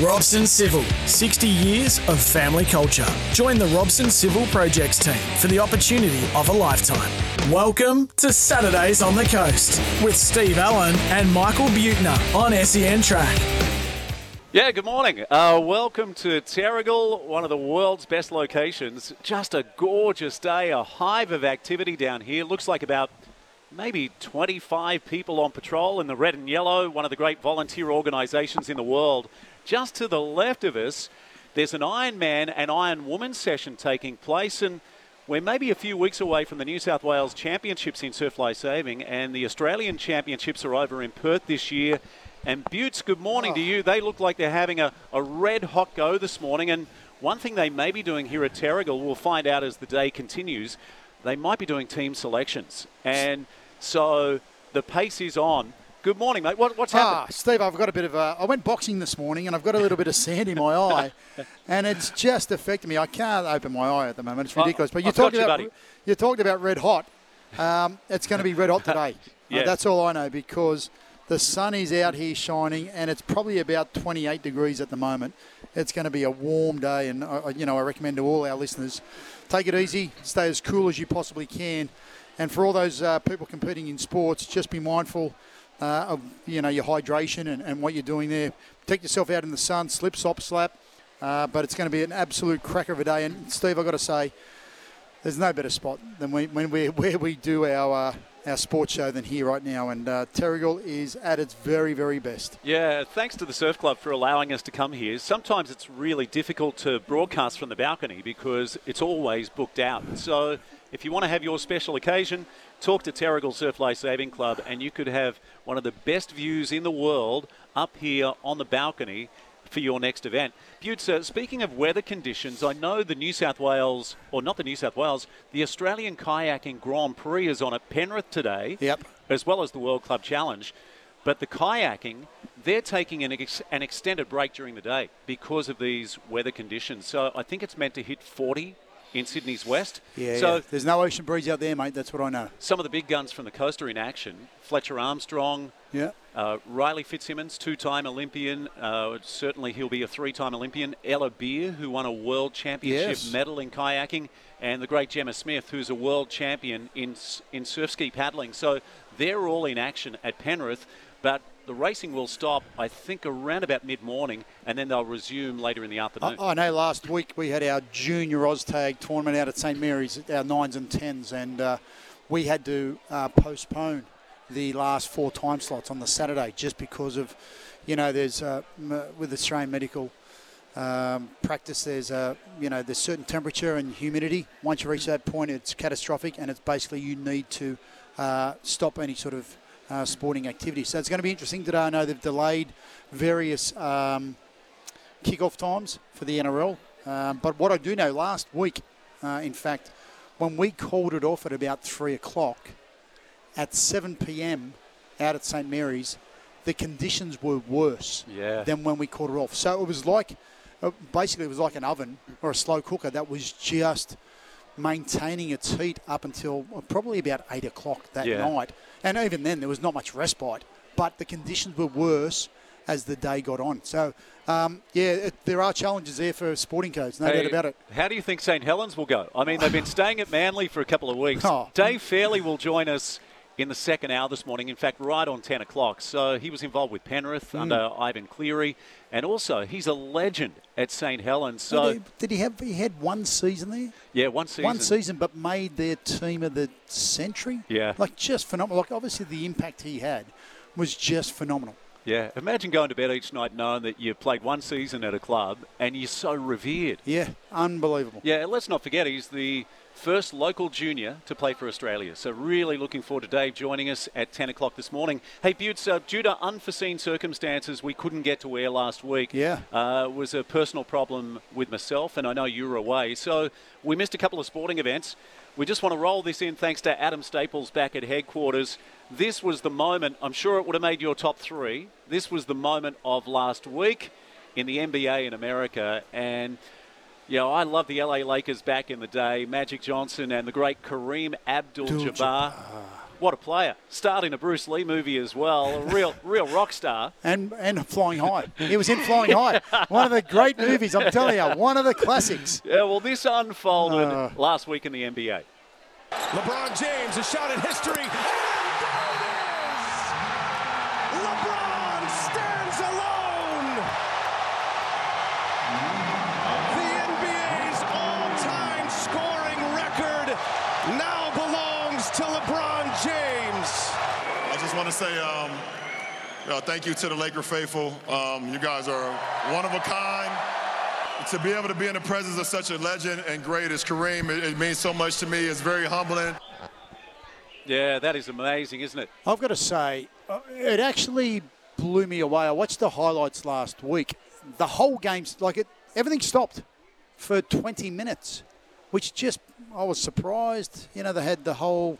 Robson Civil, 60 years of family culture. Join the Robson Civil Projects team for the opportunity of a lifetime. Welcome to Saturdays on the Coast with Steve Allen and Michael Buettner on SEN Track. Yeah, good morning. Uh, welcome to Terrigal, one of the world's best locations. Just a gorgeous day, a hive of activity down here. Looks like about maybe 25 people on patrol in the red and yellow, one of the great volunteer organisations in the world. Just to the left of us, there's an Iron Man and Iron Woman session taking place, and we're maybe a few weeks away from the New South Wales Championships in surf life saving, and the Australian Championships are over in Perth this year. And Buttes, good morning oh. to you. They look like they're having a, a red hot go this morning, and one thing they may be doing here at Terrigal, we'll find out as the day continues, they might be doing team selections. And so the pace is on. Good morning, mate. What, what's happened? Ah, Steve, I've got a bit of a. I went boxing this morning and I've got a little bit of sand in my eye, and it's just affecting me. I can't open my eye at the moment. It's ridiculous. But you talked about you, you talked about red hot. Um, it's going to be red hot today. yeah. Uh, that's all I know because the sun is out here shining and it's probably about 28 degrees at the moment. It's going to be a warm day, and uh, you know I recommend to all our listeners take it easy, stay as cool as you possibly can, and for all those uh, people competing in sports, just be mindful uh, of you know your hydration and, and, what you're doing there. Take yourself out in the sun, slip, slop, slap. Uh, but it's going to be an absolute cracker of a day. And Steve, I've got to say, there's no better spot than we, when we where we do our uh, our sports show than here right now. And uh, Terrigal is at its very, very best. Yeah, thanks to the Surf Club for allowing us to come here. Sometimes it's really difficult to broadcast from the balcony because it's always booked out. So if you want to have your special occasion, talk to Terrigal Surf Life Saving Club, and you could have one of the best views in the world up here on the balcony for your next event. Butzer, speaking of weather conditions, I know the New South Wales, or not the New South Wales, the Australian Kayaking Grand Prix is on at Penrith today, yep. as well as the World Club Challenge. But the kayaking, they're taking an, ex- an extended break during the day because of these weather conditions. So I think it's meant to hit 40 in Sydney's west. Yeah, so yeah. there's no ocean breeze out there, mate. That's what I know. Some of the big guns from the coast are in action. Fletcher Armstrong. Yeah. Uh, Riley Fitzsimmons, two-time Olympian. Uh, certainly, he'll be a three-time Olympian. Ella Beere, who won a world championship yes. medal in kayaking, and the great Gemma Smith, who's a world champion in in surf ski paddling. So they're all in action at Penrith. But the racing will stop, I think, around about mid morning, and then they'll resume later in the afternoon. I, I know last week we had our junior OzTag tournament out at St Mary's, our nines and tens, and uh, we had to uh, postpone the last four time slots on the Saturday just because of, you know, there's uh, with Australian medical. Um, practice there's a you know there's certain temperature and humidity once you reach that point it's catastrophic and it's basically you need to uh, stop any sort of uh, sporting activity. So it's going to be interesting today. I know they've delayed various um, kickoff times for the NRL. Um, but what I do know, last week, uh, in fact, when we called it off at about 3 o'clock, at 7 p.m. out at St. Mary's, the conditions were worse yeah. than when we called it off. So it was like, uh, basically, it was like an oven or a slow cooker that was just maintaining its heat up until probably about 8 o'clock that yeah. night. And even then, there was not much respite, but the conditions were worse as the day got on. So, um, yeah, it, there are challenges there for sporting codes, no hey, doubt about it. How do you think St Helens will go? I mean, they've been staying at Manly for a couple of weeks. Oh. Dave Fairleigh will join us in the second hour this morning. In fact, right on 10 o'clock. So he was involved with Penrith mm. under Ivan Cleary. And also, he's a legend at St Helens. So did he, did he have? He had one season there. Yeah, one season. One season, but made their team of the century. Yeah, like just phenomenal. Like obviously, the impact he had was just phenomenal. Yeah, imagine going to bed each night knowing that you played one season at a club and you're so revered. Yeah, unbelievable. Yeah, let's not forget he's the first local junior to play for Australia. So really looking forward to Dave joining us at 10 o'clock this morning. Hey, Butts, uh, due to unforeseen circumstances, we couldn't get to air last week. Yeah. Uh, was a personal problem with myself, and I know you were away. So we missed a couple of sporting events. We just want to roll this in thanks to Adam Staples back at headquarters. This was the moment, I'm sure it would have made your top three. This was the moment of last week in the NBA in America. And yeah, I love the LA Lakers back in the day. Magic Johnson and the great Kareem Abdul-Jabbar. What a player! Starting a Bruce Lee movie as well, a real, real rock star. And and Flying High. He was in Flying High, one of the great movies. I'm telling you, one of the classics. Yeah, well, this unfolded uh, last week in the NBA. LeBron James, a shot at history. Want to say um, uh, thank you to the Laker faithful. Um, you guys are one of a kind to be able to be in the presence of such a legend and great as Kareem, it, it means so much to me. It's very humbling. Yeah, that is amazing, isn't it? I've got to say, uh, it actually blew me away. I watched the highlights last week. The whole game, like it, everything stopped for 20 minutes, which just I was surprised. You know, they had the whole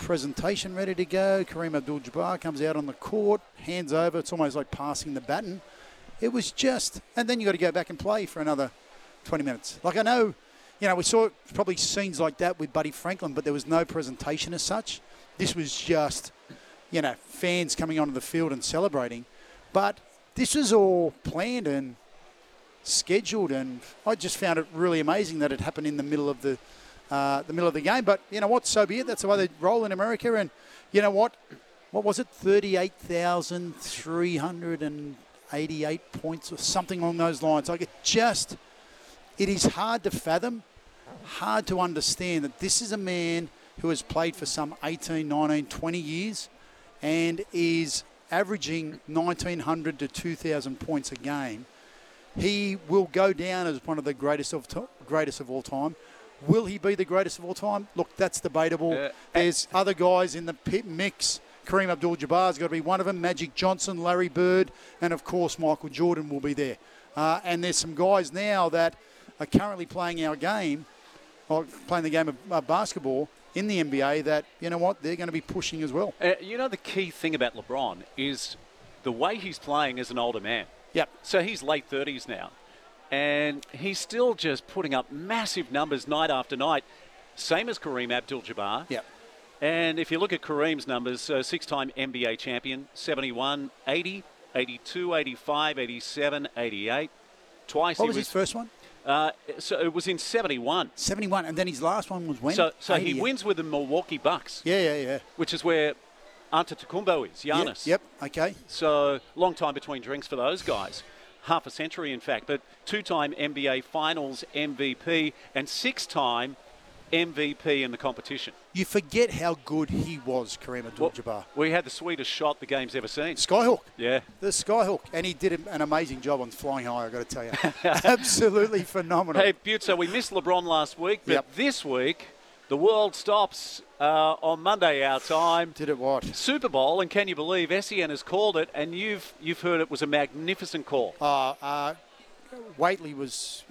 presentation ready to go. Kareem Abdul-Jabbar comes out on the court, hands over. It's almost like passing the baton. It was just, and then you got to go back and play for another 20 minutes. Like I know, you know, we saw probably scenes like that with Buddy Franklin, but there was no presentation as such. This was just, you know, fans coming onto the field and celebrating. But this was all planned and scheduled, and I just found it really amazing that it happened in the middle of the uh, the middle of the game. But you know what? So be it. That's the way they roll in America. And you know what? What was it? Thirty-eight thousand three hundred and 88 points or something along those lines. Like it just, it is hard to fathom, hard to understand that this is a man who has played for some 18, 19, 20 years and is averaging 1900 to 2000 points a game. He will go down as one of the greatest of to- greatest of all time. Will he be the greatest of all time? Look, that's debatable. There's other guys in the pit mix Kareem Abdul Jabbar's got to be one of them. Magic Johnson, Larry Bird, and of course Michael Jordan will be there. Uh, and there's some guys now that are currently playing our game, or playing the game of uh, basketball in the NBA that, you know what, they're going to be pushing as well. Uh, you know, the key thing about LeBron is the way he's playing as an older man. Yep. So he's late 30s now. And he's still just putting up massive numbers night after night. Same as Kareem Abdul Jabbar. Yep. And if you look at Kareem's numbers, uh, six time NBA champion, 71, 80, 82, 85, 87, 88. Twice what was, was his first one? Uh, so it was in 71. 71, and then his last one was when? So, so he wins with the Milwaukee Bucks. Yeah, yeah, yeah. Which is where Antetokounmpo is, Giannis. Yep, yep, okay. So long time between drinks for those guys. Half a century, in fact. But two-time NBA Finals MVP and six-time MVP in the competition. You forget how good he was, Kareem Abdul-Jabbar. Well, we had the sweetest shot the game's ever seen. Skyhook. Yeah. The Skyhook. And he did an amazing job on flying high, I've got to tell you. Absolutely phenomenal. Hey, Butte, so we missed LeBron last week, but yep. this week the world stops uh, on Monday our time. Did it what? Super Bowl, and can you believe SEN has called it, and you've you've heard it was a magnificent call. Uh, uh, Whateley was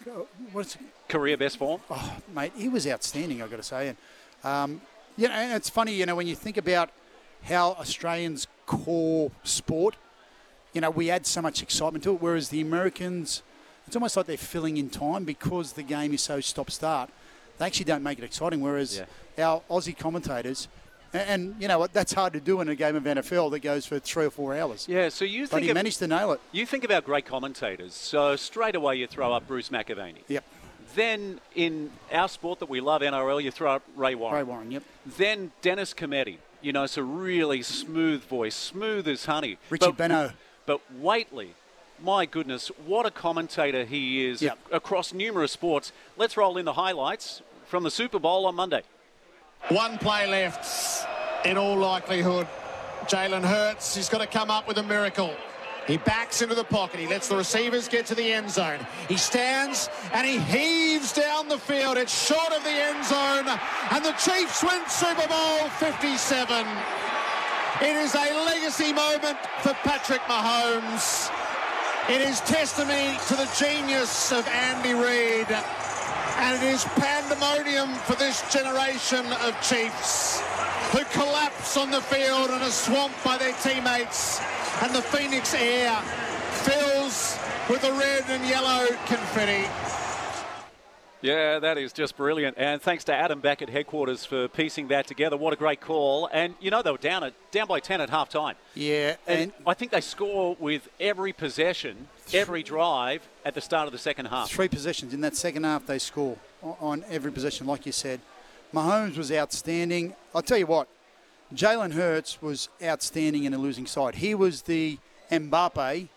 what's career best form. Oh, mate, he was outstanding. I've got to say, and um, you know, and it's funny, you know, when you think about how Australians core sport, you know, we add so much excitement to it, whereas the Americans, it's almost like they're filling in time because the game is so stop-start. They actually don't make it exciting, whereas yeah. our Aussie commentators and, you know what? That's hard to do in a game of NFL that goes for three or four hours. Yeah, so you but think. he of, managed to nail it. You think about great commentators. So straight away you throw up Bruce McAvaney. Yep. Then in our sport that we love, NRL, you throw up Ray Warren. Ray Warren, yep. Then Dennis Cometti. You know, it's a really smooth voice, smooth as honey. Richie but, Benaud. But Whateley, my goodness, what a commentator he is yep. across numerous sports. Let's roll in the highlights from the Super Bowl on Monday. One play left, in all likelihood. Jalen Hurts, he's got to come up with a miracle. He backs into the pocket. He lets the receivers get to the end zone. He stands and he heaves down the field. It's short of the end zone. And the Chiefs win Super Bowl 57. It is a legacy moment for Patrick Mahomes. It is testimony to the genius of Andy Reid. And it is pandemonium for this generation of Chiefs who collapse on the field and are swamped by their teammates. And the Phoenix air fills with the red and yellow confetti. Yeah, that is just brilliant. And thanks to Adam back at headquarters for piecing that together. What a great call. And you know they were down at down by 10 at half time. Yeah, and, and I think they score with every possession, every drive at the start of the second half. Three possessions in that second half they score on every possession like you said. Mahomes was outstanding. I'll tell you what, Jalen Hurts was outstanding in a losing side. He was the Mbappe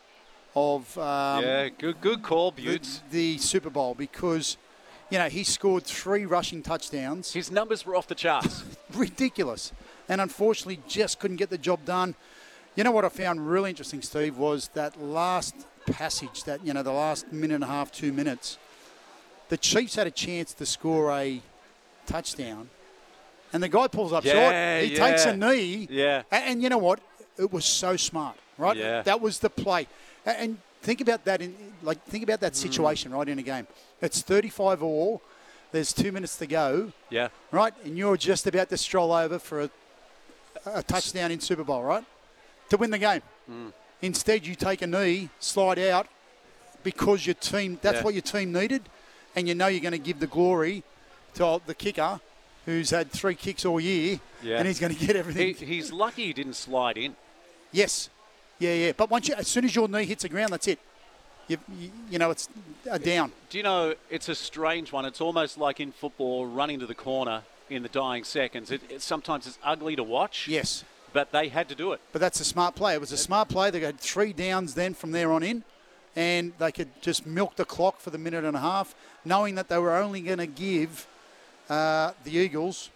of um, yeah, good good call, Buttes. The, the Super Bowl because you know, he scored three rushing touchdowns. His numbers were off the charts. Ridiculous. And unfortunately, just couldn't get the job done. You know what I found really interesting, Steve, was that last passage, that, you know, the last minute and a half, two minutes. The Chiefs had a chance to score a touchdown. And the guy pulls up yeah, short. He yeah. takes a knee. Yeah. And, and, you know what? It was so smart, right? Yeah. That was the play. And think about that in like think about that situation mm. right in a game. It's 35 all. There's two minutes to go. Yeah. Right, and you're just about to stroll over for a, a touchdown in Super Bowl, right? To win the game. Mm. Instead, you take a knee, slide out, because your team. That's Yeah. what your team needed, and you know you're going to give the glory to the kicker, who's had three kicks all year, Yeah. and he's going to get everything. He, he's lucky he didn't slide in. Yes. Yeah, yeah. But once you, as soon as your knee hits the ground, that's it. You, you, you know, it's a down. Do you know, it's a strange one. It's almost like in football, running to the corner in the dying seconds. It, it sometimes it's ugly to watch. Yes. But they had to do it. But that's a smart play. It was a smart play. They had three downs then from there on in, and they could just milk the clock for the minute and a half, knowing that they were only going to give uh, the Eagles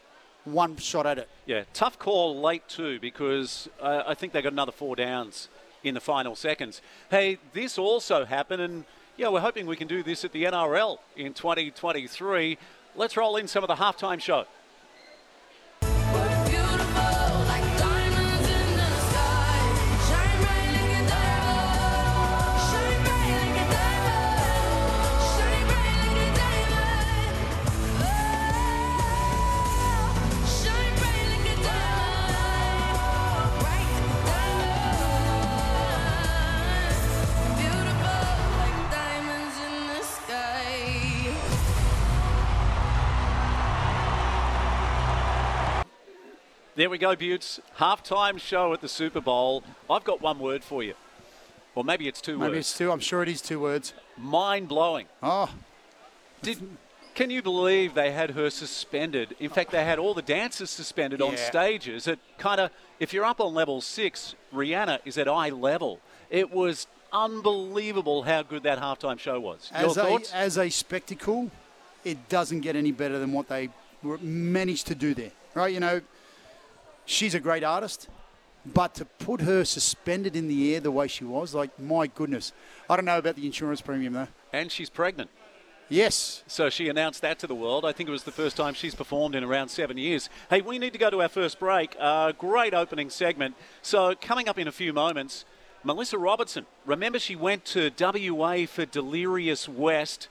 one shot at it. Yeah, tough call late too because uh, I think they got another four downs in the final seconds. Hey, this also happened, and yeah, we're hoping we can do this at the NRL in 2023. Let's roll in some of the halftime show. There we go, Buttes. Halftime show at the Super Bowl. I've got one word for you. Or maybe it's two Maybe words. Maybe it's two. I'm sure it is two words. Mind blowing. Oh. Did, can you believe they had her suspended? In fact, they had all the dancers suspended on stages. It kind of, if you're up on level six, Rihanna is at eye level. It was unbelievable how good that halftime show was. Your As a, thoughts? as a spectacle, it doesn't get any better than what they managed to do there. Right? You know, she's a great artist, but to put her suspended in the air the way she was, like, my goodness. I don't know about the insurance premium, though. and she's pregnant. Yes. So she announced that to the world. I think it was the first time she's performed in around seven years. Hey, we need to go to our first break. Uh, great opening segment. So coming up in a few moments, Melissa Robertson. Remember, she went to WA for Delirious West.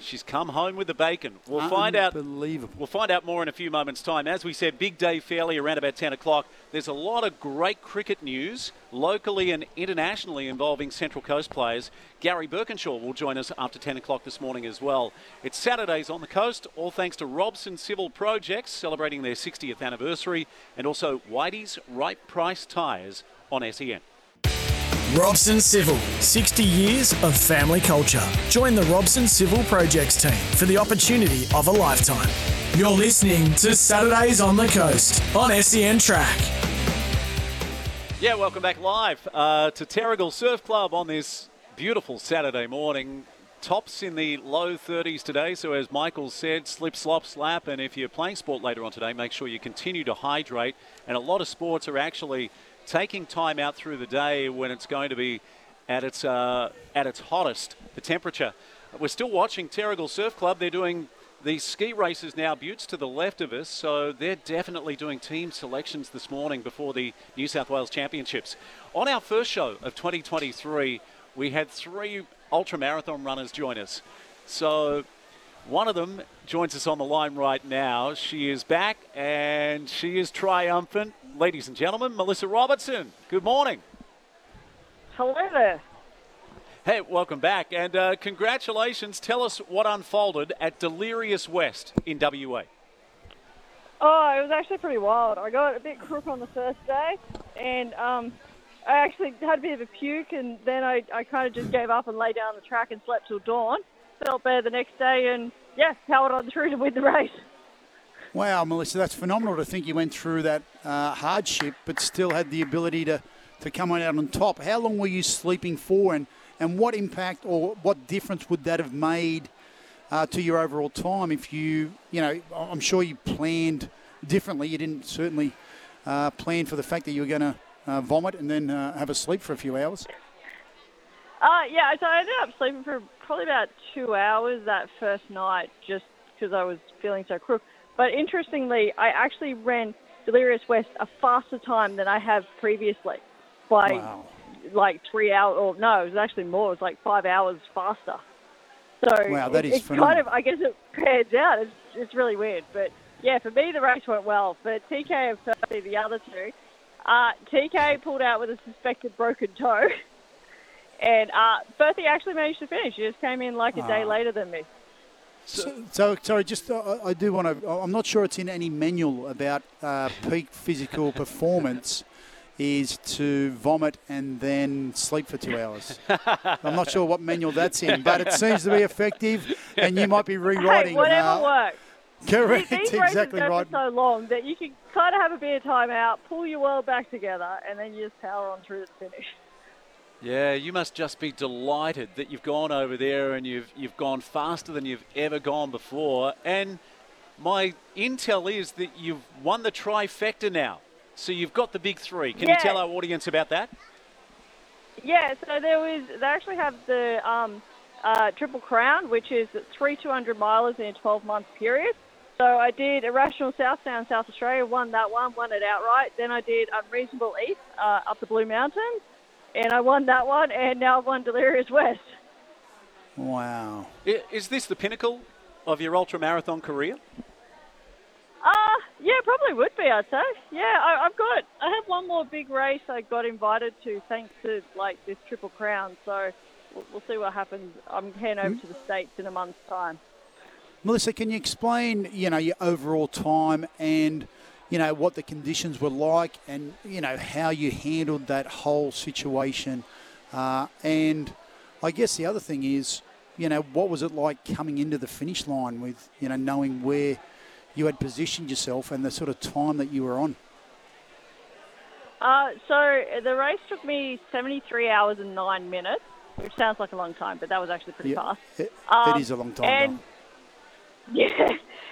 She's come home with the bacon. We'll find out. We'll find out more in a few moments' time. As we said, big day Fairleigh around about 10 o'clock. There's a lot of great cricket news, locally and internationally, involving Central Coast players. Gary Birkinshaw will join us after 10 o'clock this morning as well. It's Saturdays on the coast, all thanks to Robson Civil Projects, celebrating their 60th anniversary, and also Whitey's Right Price Tyres on SEN. Robson Civil, 60 years of family culture. Join the Robson Civil Projects team for the opportunity of a lifetime. You're listening to Saturdays on the Coast on SEN Track. Yeah, welcome back live uh, to Terrigal Surf Club on this beautiful Saturday morning. Tops in the low 30s today, so as Michael said, slip, slop, slap. And if you're playing sport later on today, make sure you continue to hydrate. And a lot of sports are actually taking time out through the day when it's going to be at its uh, at its hottest, the temperature. We're still watching Terrigal Surf Club. They're doing the ski races now, Buttes to the left of us, so they're definitely doing team selections this morning before the New South Wales Championships. On our first show of 2023, we had three ultramarathon runners join us. So one of them joins us on the line right now. She is back and she is triumphant. Ladies and gentlemen, Melissa Robertson, good morning. Hello there. Hey, welcome back, and uh, congratulations. Tell us what unfolded at Delirious West in WA. Oh, it was actually pretty wild. I got a bit crook on the first day, and um, I actually had a bit of a puke, and then I, I kind of just gave up and lay down on the track and slept till dawn. Felt better the next day, and yeah, powered on through to win the race. Wow, Melissa, that's phenomenal to think you went through that uh, hardship, but still had the ability to, to come out on top. How long were you sleeping for, and, and what impact or what difference would that have made uh, to your overall time if you, you know, I'm sure you planned differently. You didn't certainly uh, plan for the fact that you were going to uh, vomit and then uh, have a sleep for a few hours. Uh, yeah, so I ended up sleeping for probably about two hours that first night just because I was feeling so crook. But interestingly, I actually ran Delirious West a faster time than I have previously by Wow. like three hours, or no, it was actually more. It was like five hours faster. So Wow, that it, is it kind of, I guess it pans out. It's, it's really weird. But yeah, for me, the race went well. For TK and Percy, the other two, uh, TK pulled out with a suspected broken toe. And uh, Bertie actually managed to finish. She just came in like a day later than me. So, so sorry, just uh, I do want to. I'm not sure it's in any manual about uh, peak physical performance. Is to vomit and then sleep for two hours. I'm not sure what manual that's in, but it seems to be effective, and you might be rewriting. Hey, whatever uh, works. Correct, These races exactly go right. for so long that you can kind of have a bit of time out, pull your world back together, and then you just power on through to the finish. Yeah, you must just be delighted that you've gone over there and you've you've gone faster than you've ever gone before. And my intel is that you've won the trifecta now. So you've got the big three. Can you tell our audience about that? Yeah, so there was they actually have the um, uh, Triple Crown, which is three 200 milers in a 12 month period. So I did Irrational South down South Australia, won that one, won it outright. Then I did Unreasonable East uh, up the Blue Mountains, and I won that one, and now I've won Delirious West. Wow. Is this the pinnacle of your ultra marathon career? Uh, yeah, probably would be, I'd say. Yeah, I, I've got, I have one more big race I got invited to thanks to, like, this Triple Crown. So we'll, we'll see what happens. I'm heading over to the States in a month's time. Melissa, can you explain, you know, your overall time and, you know, what the conditions were like and, you know, how you handled that whole situation? Uh, and I guess the other thing is, you know, what was it like coming into the finish line with, you know, knowing where you had positioned yourself and the sort of time that you were on? Uh, so the race took me 73 hours and nine minutes, which sounds like a long time, but that was actually pretty Yeah, fast. it, Um, it is a long time. and though. yeah,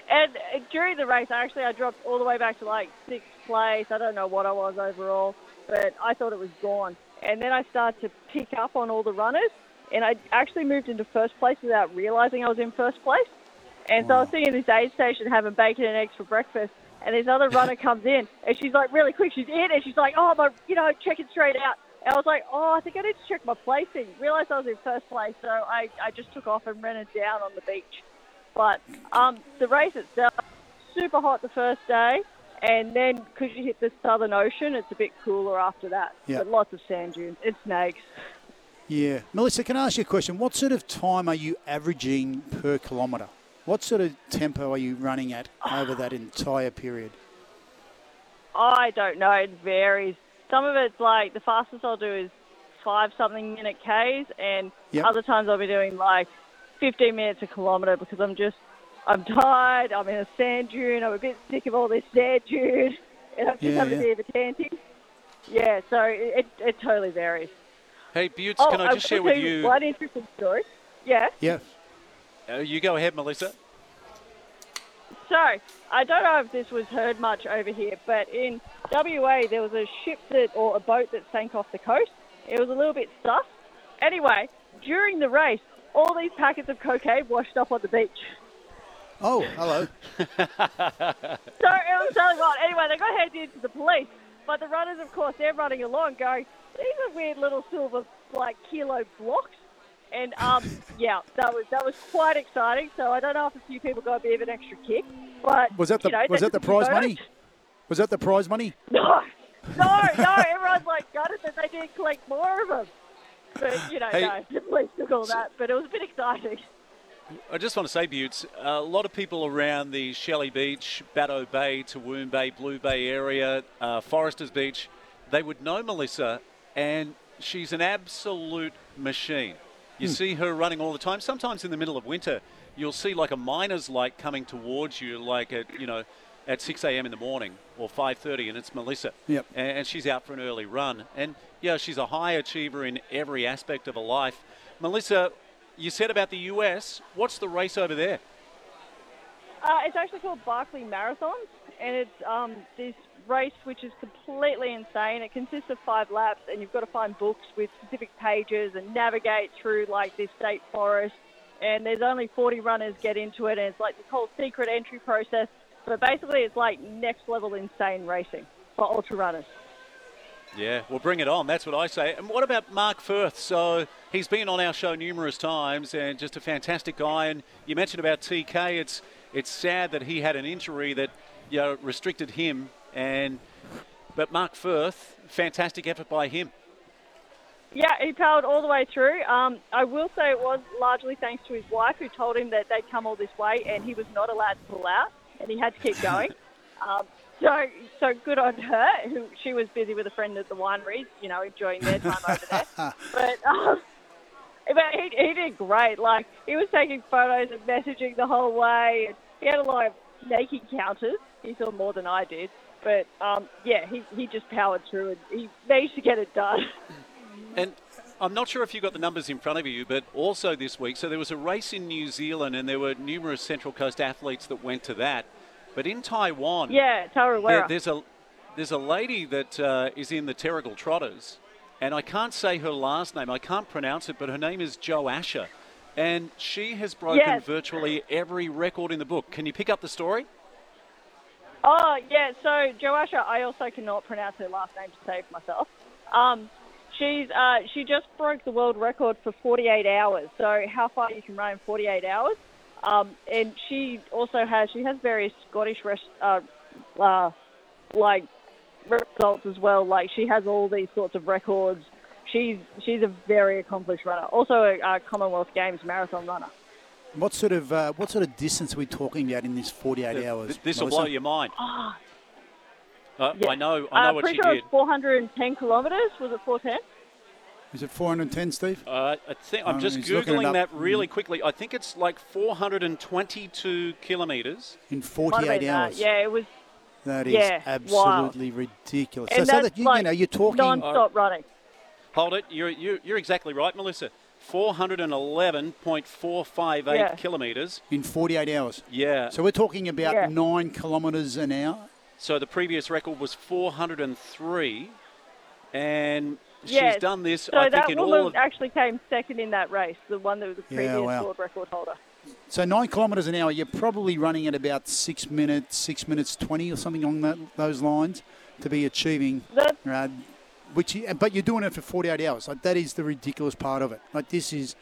and during the race, actually, I dropped all the way back to like sixth place. I don't know what I was overall, but I thought it was gone. And then I started to pick up on all the runners, and I actually moved into first place without realizing I was in first place. And so I was sitting in this aid station having bacon and eggs for breakfast, and this other runner comes in, and she's like really quick. She's in, and she's like, "Oh my, you know, checking straight out." And I was like, "Oh, I think I need to check my placing." Realized I was in first place, so I, I just took off and ran it down on the beach. But um, the race itself, super hot the first day, and then because you hit the Southern Ocean, it's a bit cooler after that. Yeah. But lots of sand dunes and snakes. Yeah. Melissa, can I ask you a question? What sort of time are you averaging per kilometre? What sort of tempo are you running at over that entire period? I don't know. It varies. Some of it's like the fastest I'll do is five something minute Ks, and Yep. other times I'll be doing like 15 minutes a kilometre because I'm just, I'm tired. I'm in a sand dune. I'm a bit sick of all this sand dune, and I'm just Yeah, having yeah. a bit of a tanty. Yeah, so it, it, it totally varies. Hey, Butts, oh, can I just share will with tell you? one interesting story? Yeah. Yeah. Uh, you go ahead, Melissa. So, I don't know if this was heard much over here, but in WA there was a ship that, or a boat that sank off the coast. It was a little bit sus. Anyway, during the race, all these packets of cocaine washed up on the beach. Oh, hello. So it was totally wild. Anyway, they got handed in to the police, but the runners, of course, they're running along going, these are weird little silver, like, kilo blocks. And, um, yeah, that was that was quite exciting. So I don't know if a few people got a bit of an extra kick, but Was that the you know, was that the took a few prize money? Was that the prize money? No, no, no. Everyone's like gutted that they didn't collect more of them. But, you know, hey. no, the police took all that. But it was a bit exciting. I just want to say, Buttes, a lot of people around the Shelley Beach, Bateau Bay, Toowoon Bay, Blue Bay area, uh, Foresters Beach, they would know Melissa, and she's an absolute machine. You hmm. see her running all the time. Sometimes in the middle of winter, you'll see like a miner's light coming towards you, like at you know, at 6 a.m. in the morning or 5:30, and it's Melissa. Yep. And, and she's out for an early run, and yeah, she's a high achiever in every aspect of her life. Melissa, you said about the US. What's the race over there? Uh, it's actually called Barkley Marathon, and it's um, this race which is completely insane. It consists of five laps, and you've got to find books with specific pages and navigate through like this state forest. And there's only 40 runners get into it, and it's like this whole secret entry process. But basically, it's like next level insane racing for ultra runners. Yeah, well, bring it on. That's what I say. And what about Mark Firth? So he's been on our show numerous times and just a fantastic guy. And you mentioned about TK. It's it's sad that he had an injury that you know, restricted him. And but Mark Firth, fantastic effort by him. Yeah, he powered all the way through. Um, I will say it was largely thanks to his wife, who told him that they'd come all this way and he was not allowed to pull out, and he had to keep going. um, so, so good on her. Who she was busy with a friend at the winery, you know, enjoying their time over there. But, um, but he, he did great. Like he was taking photos and messaging the whole way. He had a lot of naked counters. He saw more than I did. But um, yeah, he, he just powered through and he managed to get it done. And I'm not sure if you've got the numbers in front of you, but also this week, so there was a race in New Zealand and there were numerous Central Coast athletes that went to that. But in Taiwan, yeah, there, there's a there's a lady that uh, is in the Terrigal Trotters, and I can't say her last name. I can't pronounce it, but her name is Joasia, and she has broken yes. virtually every record in the book. Can you pick up the story? Oh yeah, so Joasia, I also cannot pronounce her last name to save myself. Um, she's uh, she just broke the world record for 48 hours. So how far you can run in 48 hours? Um, and she also has she has various Scottish rest, uh, uh, like results as well. Like she has all these sorts of records. She's she's a very accomplished runner. Also a, a Commonwealth Games marathon runner. What sort of uh, what sort of distance are we talking about in this 48 hours? This will blow your mind. Oh. Uh, yeah. I know. I know uh, what pretty she sure did. It's 410 kilometres. Was it 410? Is it 410, Steve? Uh, I think I'm just googling that really quickly. I think it's like 422 kilometres in 48 hours. Yeah, it was. That is yeah, absolutely wild. ridiculous. And so, that's so that you, like you know, you're talking non-stop running. Hold it. You're, you're, you're exactly right, Melissa. 411.458 yeah. kilometres. In 48 hours? Yeah. So we're talking about yeah. 9 kilometres an hour? So the previous record was 403. And yeah, she's done this. So I that think woman all of... actually came second in that race, the one that was the previous yeah, wow. world record holder. So nine kilometres an hour, you're probably running at about six minutes, six minutes twenty or something along that, those lines to be achieving. Uh, which, but you're doing it for 48 hours. Like that is the ridiculous part of it. Like this is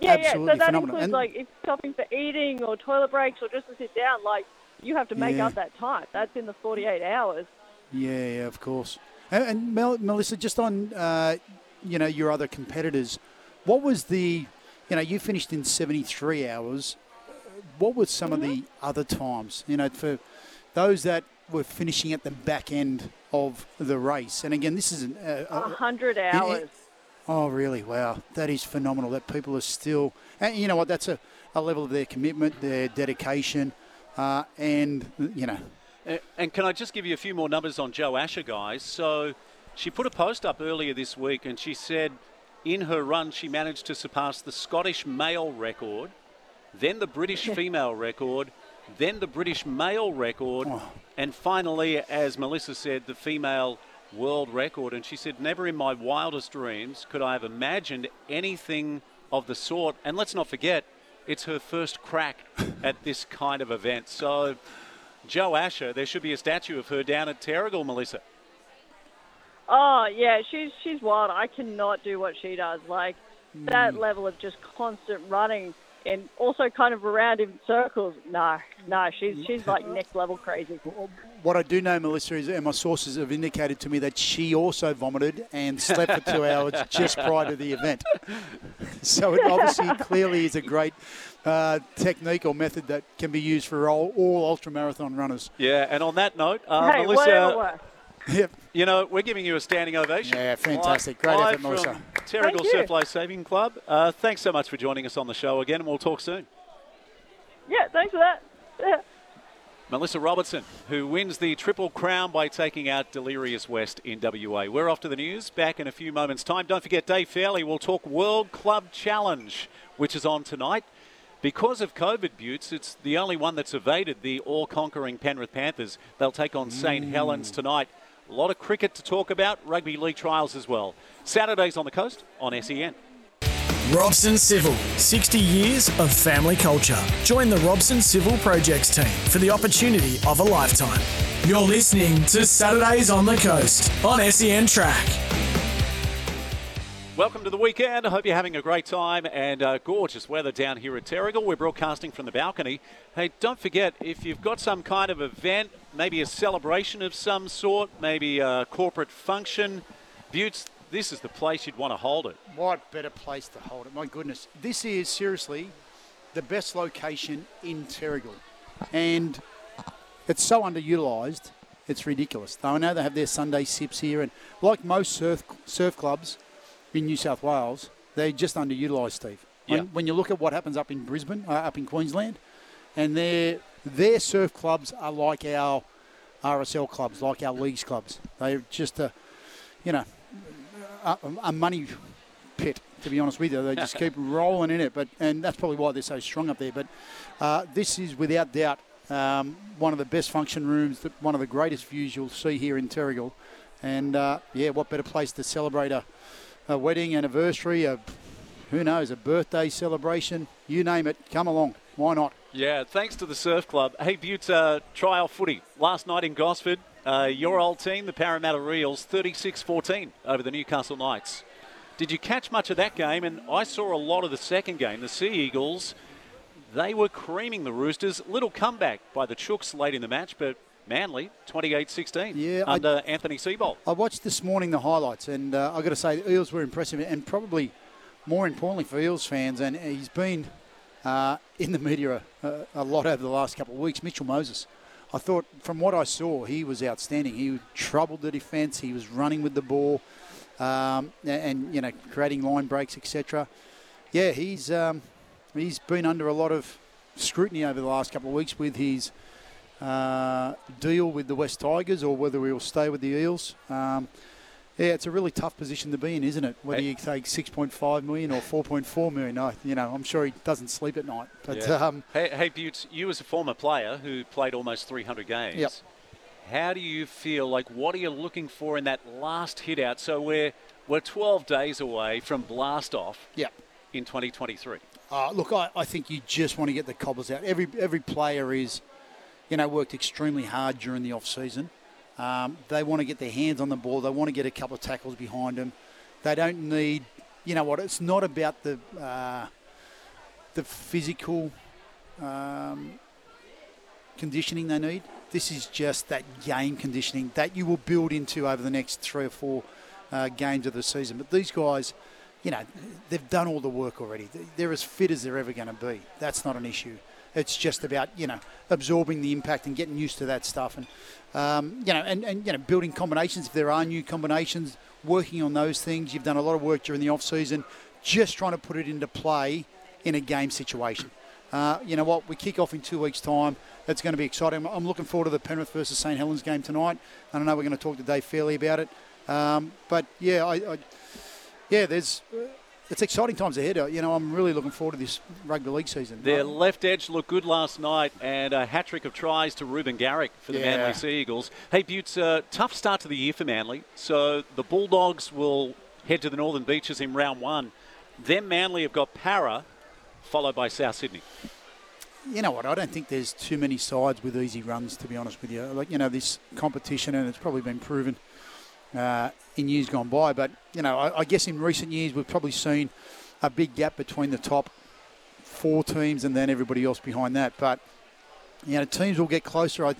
yeah, absolutely yeah. So that phenomenal. includes and like if stopping for eating or toilet breaks or just to sit down. Like you have to make yeah. up that time. That's in the 48 hours. Yeah, yeah, of course. And, and Mel, Melissa, just on uh, you know your other competitors, what was the you know you finished in 73 hours. What were some mm-hmm. of the other times? You know, for those that were finishing at the back end of the race, and again, this is an, uh, a hundred hours. oh, really? Wow, that is phenomenal. That people are still, and you know what? That's a, a level of their commitment, their dedication, uh, and you know and can I just give you a few more numbers on Joasia, guys? So she put a post up earlier this week and she said in her run she managed to surpass the Scottish male record, then the British female record, then the British male record, oh. and finally, as Melissa said, the female world record. And she said, Never in my wildest dreams could I have imagined anything of the sort. And let's not forget, it's her first crack at this kind of event. So Joasia, there should be a statue of her down at Terrigal, Melissa. Oh yeah, she's she's wild. I cannot do what she does. Like mm. that level of just constant running. and also kind of around in circles. No, no, she's she's like next level crazy. What I do know, Melissa, is and my sources have indicated to me that she also vomited and slept for two hours just prior to the event. So it obviously clearly is a great uh, technique or method that can be used for all, all ultra marathon runners. Yeah, and on that note, uh, hey, Melissa. Yep. You know, we're giving you a standing ovation. Yeah, fantastic. Great Live effort, Melissa. From Terrigal Surf Life Saving Club. Uh, thanks so much for joining us on the show again, and we'll talk soon. Yeah, thanks for that. Yeah. Melissa Robertson, who wins the Triple Crown by taking out Delirious West in WA. We're off to the news. Back in a few moments' time. Don't forget, Dave Fairleigh will talk World Club Challenge, which is on tonight. Because of COVID, Buttes, it's the only one that's evaded the all-conquering Penrith Panthers. They'll take on St mm. Helens tonight. A lot of cricket to talk about, rugby league trials as well. Saturdays on the coast on SEN. Robson Civil, 60 years of family culture. Join the Robson Civil Projects team for the opportunity of a lifetime. You're listening to Saturdays on the Coast on SEN Track. Welcome to the weekend. I hope you're having a great time and uh, gorgeous weather down here at Terrigal. We're broadcasting from the balcony. Hey, don't forget, if you've got some kind of event, maybe a celebration of some sort, maybe a corporate function, Buttes, this is the place you'd want to hold it. What better place to hold it? My goodness. This is seriously the best location in Terrigal. And it's so underutilised, it's ridiculous. I know they have their Sunday sips here, and like most surf, surf clubs in New South Wales, they're just underutilised, Steve. When, Yeah. when you look at what happens up in Brisbane, uh, up in Queensland, and their, their surf clubs are like our RSL clubs, like our leagues clubs. They're just a, you know, a, a money pit. To be honest with you, they just keep rolling in it. But and that's probably why they're so strong up there. But uh, this is without doubt um, one of the best function rooms, that- one of the greatest views you'll see here in Terrigal. And uh, yeah, what better place to celebrate a, a wedding, anniversary, a who knows, a birthday celebration, you name it. Come along, why not? Yeah, thanks to the Surf Club. Hey, Buttes, uh, trial footy last night in Gosford. Uh, your old team, the Parramatta Eels, 36-14 over the Newcastle Knights. Did you catch much of that game? And I saw a lot of the second game. The Sea Eagles, they were creaming the Roosters. Little comeback by the Chooks late in the match, but Manly, 28-16 Yeah, I- under Anthony Seibold. I watched this morning the highlights, and uh, I've got to say the Eels were impressive, and probably more importantly for Eels fans, and he's been uh, in the media a, a lot over the last couple of weeks. Mitchell Moses, I thought from what I saw, he was outstanding. He troubled the defence. He was running with the ball, um, and, you know creating line breaks, etc. Yeah, he's um, he's been under a lot of scrutiny over the last couple of weeks with his uh, deal with the West Tigers or whether he'll stay with the Eels. Um, yeah, it's a really tough position to be in, isn't it? Whether Hey. you take 6.5 million or 4.4 million. I, you know, I'm sure he doesn't sleep at night. But Yeah. um, Hey, hey Buttes, you as a former player who played almost 300 games, Yep. how do you feel? Like, what are you looking for in that last hit out? So we're we're 12 days away from blast off yeah. in 2023. Uh, look, I, I think you just want to get the cobbles out. Every every player is, you know, worked extremely hard during the off season. Um, they want to get their hands on the ball. They want to get a couple of tackles behind them. They don't need, you know what? It's not about the uh, the physical um, conditioning they need. This is just that game conditioning that you will build into over the next three or four uh, games of the season. But these guys, you know, they've done all the work already. They're as fit as they're ever going to be. That's not an issue. It's just about you know absorbing the impact and getting used to that stuff, and um, you know, and, and you know, building combinations if there are new combinations, working on those things. You've done a lot of work during the off season, just trying to put it into play in a game situation. Uh, you know what? We kick off in two weeks' time. It's going to be exciting. I'm looking forward to the Penrith versus St Helens game tonight. I don't know. We're going to talk to Dave Fairleigh about it. Um, but yeah, I, I yeah, there's it's exciting times ahead. Uh, You know, I'm really looking forward to this rugby league season. Their Uh, left edge looked good last night, and a hat trick of tries to Reuben Garrick for the Yeah. Manly Sea Eagles. Hey, Buttes, uh, tough start to the year for Manly. So the Bulldogs will head to the Northern Beaches in round one. Then Manly have got Para, followed by South Sydney. you know what? I don't think there's too many sides with easy runs. To be honest with you, like you know, this competition, and it's probably been proven uh, in years gone by. But you know, I, I guess in recent years we've probably seen a big gap between the top four teams and then everybody else behind that. But you know, teams will get closer. I,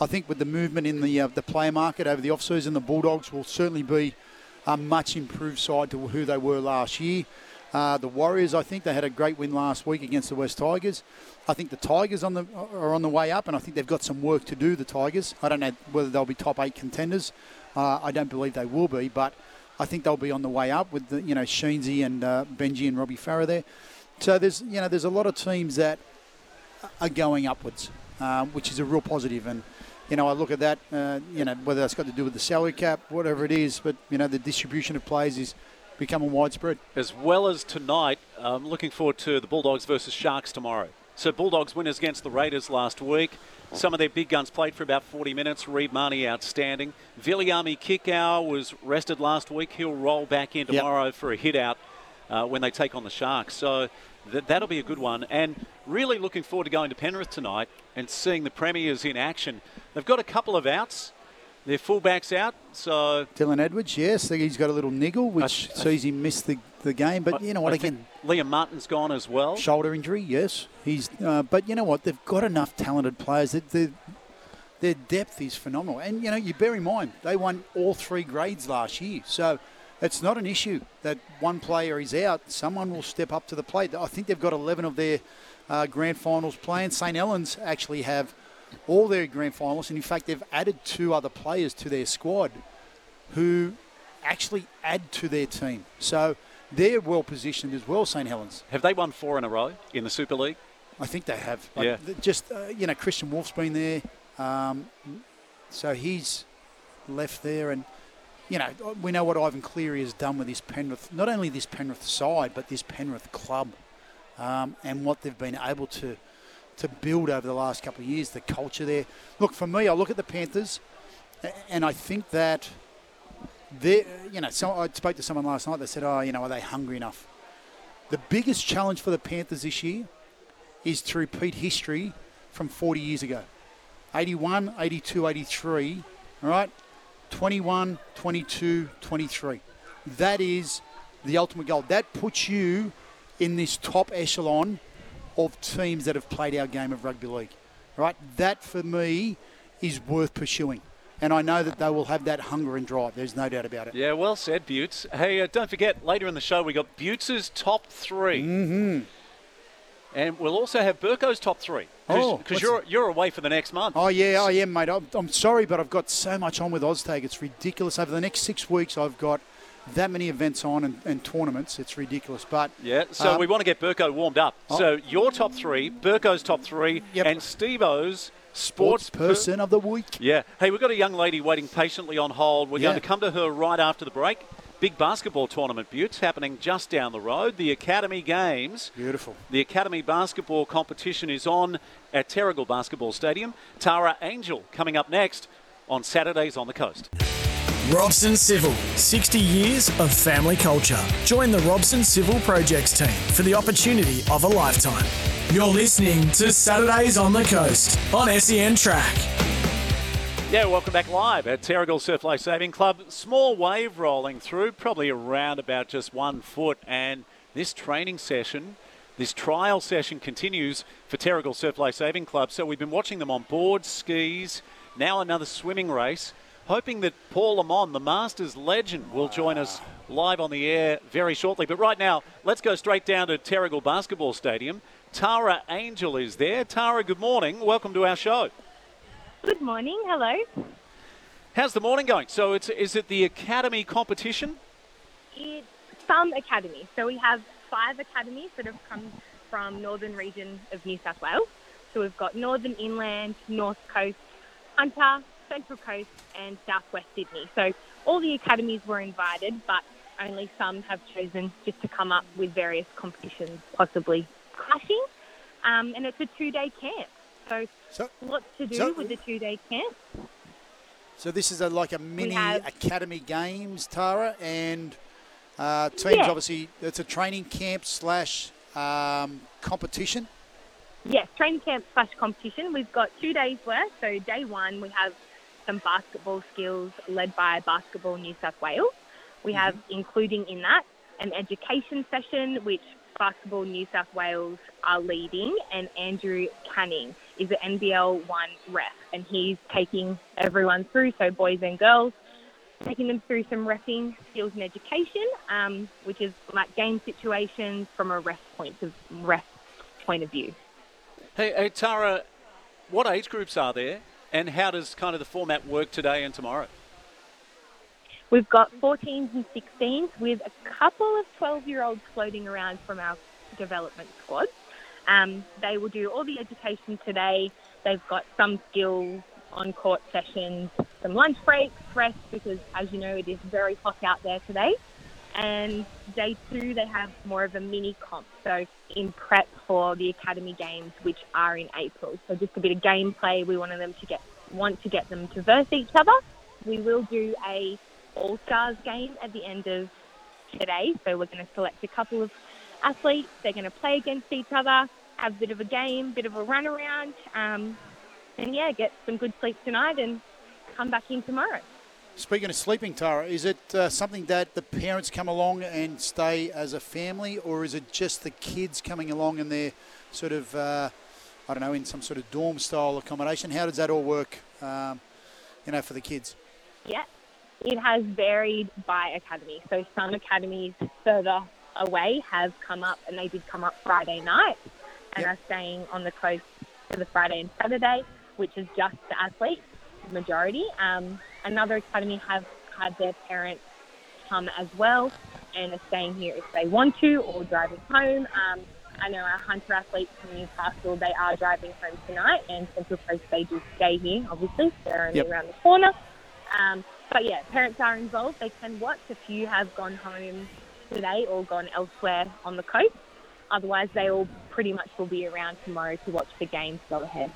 I think with the movement in the uh, the player market over the off season, the Bulldogs will certainly be a much improved side to who they were last year. Uh, the Warriors, I think they had a great win last week against the West Tigers. I think the Tigers on the are on the way up, and I think they've got some work to do. The Tigers. I don't know whether they'll be top eight contenders. Uh, I don't believe they will be, but I think they'll be on the way up with the you know Sheensy and uh, Benji and Robbie Farah there. So there's you know there's a lot of teams that are going upwards, um, which is a real positive. And you know I look at that, uh, you know whether that's got to do with the salary cap, whatever it is, but you know the distribution of players is becoming widespread. As well as tonight, I'm looking forward to the Bulldogs versus Sharks tomorrow. So Bulldogs winners against the Raiders last week. Some of their big guns played for about 40 minutes. Reed Mahoney outstanding. Viliami Kikau was rested last week. He'll roll back in tomorrow yep. for a hit out uh, when they take on the Sharks. So th- that'll be a good one. And really looking forward to going to Penrith tonight and seeing the Premiers in action. They've got a couple of outs. Their fullbacks out, so Dylan Edwards, yes, he's got a little niggle, which I, I, sees him miss the, the game. But I, you know what? Again, Liam Martin's gone as well. Shoulder injury, yes. He's, uh, but you know what? They've got enough talented players that their depth is phenomenal. And you know, you bear in mind they won all three grades last year, so it's not an issue that one player is out. Someone will step up to the plate. I think they've got 11 of their uh, grand finals playing. St. Helens actually have all their grand finals, and in fact, they've added two other players to their squad who actually add to their team. So they're well positioned as well, St. Helens. Have they won four in a row in the Super League? I think they have. Like, yeah. Just, uh, you know, Kristian Woolf's been there. Um, so he's left there. And, you know, we know what Ivan Cleary has done with this Penrith, not only this Penrith side, but this Penrith club um, and what they've been able to to build over the last couple of years, the culture there. Look, for me, I look at the Panthers, and I think that you know, so I spoke to someone last night. They said, "Oh, you know, are they hungry enough?" The biggest challenge for the Panthers this year is to repeat history from 40 years ago. 81, 82, 83, all right? 21, 22, 23. That is the ultimate goal. That puts you in this top echelon of teams that have played our game of rugby league. Right? That for me is worth pursuing. And I know that they will have that hunger and drive. There's no doubt about it. Yeah, well said, Butts. Hey, uh, don't forget, later in the show, we got Butts' top 3 mm-hmm. And we'll also have Burko's top three. Cause, oh, because you're you're away for the next month. Oh yeah, I am, mate. I'm, I'm sorry, but I've got so much on with Oztag. It's ridiculous. Over the next six weeks, I've got that many events on and, and tournaments. It's ridiculous. But yeah, so um, we want to get Burko warmed up. Oh. So your top three, Burko's top three, yep. and Stevo's sports, sports person of the week. Yeah. Hey, we've got a young lady waiting patiently on hold. We're yeah. going to come to her right after the break. Big basketball tournament, Buttes, happening just down the road. The Academy Games. Beautiful. The Academy basketball competition is on at Terrigal Basketball Stadium. Tara Angel coming up next on Saturdays on the Coast. Robson Civil, 60 years of family culture. Join the Robson Civil Projects team for the opportunity of a lifetime. You're listening to Saturdays on the Coast on SEN Track. Yeah, welcome back live at Terrigal Surf Life Saving Club. Small wave rolling through, probably around about just one foot. And this training session, this trial session continues for Terrigal Surf Life Saving Club. So we've been watching them on board, skis, now another swimming race hoping that Paul Lamont, the Masters legend, will join us live on the air very shortly. But right now, let's go straight down to Terrigal Basketball Stadium. Tara Angel is there. Tara, good morning. Welcome to our show. Good morning. Hello. How's the morning going? So, it's is it the academy competition? It's some academy. So we have five academies that have come from northern region of New South Wales. So we've got Northern Inland, North Coast, Hunter, Central Coast and Southwest Sydney. So all the academies were invited, but only some have chosen just to come up with various competitions, possibly clashing. Um, and it's a two-day camp. So, so lots to do so, with the two-day camp. So this is a, like a mini have, academy games, Tara, and uh, teams. Yeah. Obviously, it's a training camp slash um, competition. Yes, training camp slash competition. We've got two days worth. So day one, we have some basketball skills led by Basketball New South Wales. We mm-hmm. have, including in that, an education session which Basketball New South Wales are leading, and Andrew Canning is an NBL one ref, and he's taking everyone through, so boys and girls, taking them through some refing skills and education, um, which is like game situations from a ref point of ref point of view. Hey, hey Tara, what age groups are there, and how does kind of the format work today and tomorrow? We've got 14s and 16s with a couple of 12 year olds floating around from our development squad. Um, they will do all the education today. They've got some skills on court sessions, some lunch breaks, rest, because as you know, it is very hot out there today. And day two, they have more of a mini comp. So in prep for the academy games, which are in April. So just a bit of gameplay. We wanted them to get want to get them to verse each other. We will do a all Stars game at the end of today. So we're going to select a couple of athletes. They're going to play against each other, have a bit of a game, bit of a run around, um, and yeah, get some good sleep tonight and come back in tomorrow. Speaking of sleeping, Tara, is it uh, something that the parents come along and stay as a family, or is it just the kids coming along and they're sort of, uh, I don't know, in some sort of dorm style accommodation? How does that all work, um, you know, for the kids? Yeah, it has varied by academy. So some academies further away have come up, and they did come up Friday night, and yep. are staying on the coast for the Friday and Saturday, which is just the athletes majority. Um, another academy have had their parents come as well and are staying here if they want to or driving home. Um, I know our Hunter athletes from Newcastle, they are driving home tonight, and Central Coast, they do stay here, obviously. They're only yep. around the corner. Um, but yeah, parents are involved. They can watch. A few have gone home today or gone elsewhere on the coast. Otherwise, they all pretty much will be around tomorrow to watch the games go ahead.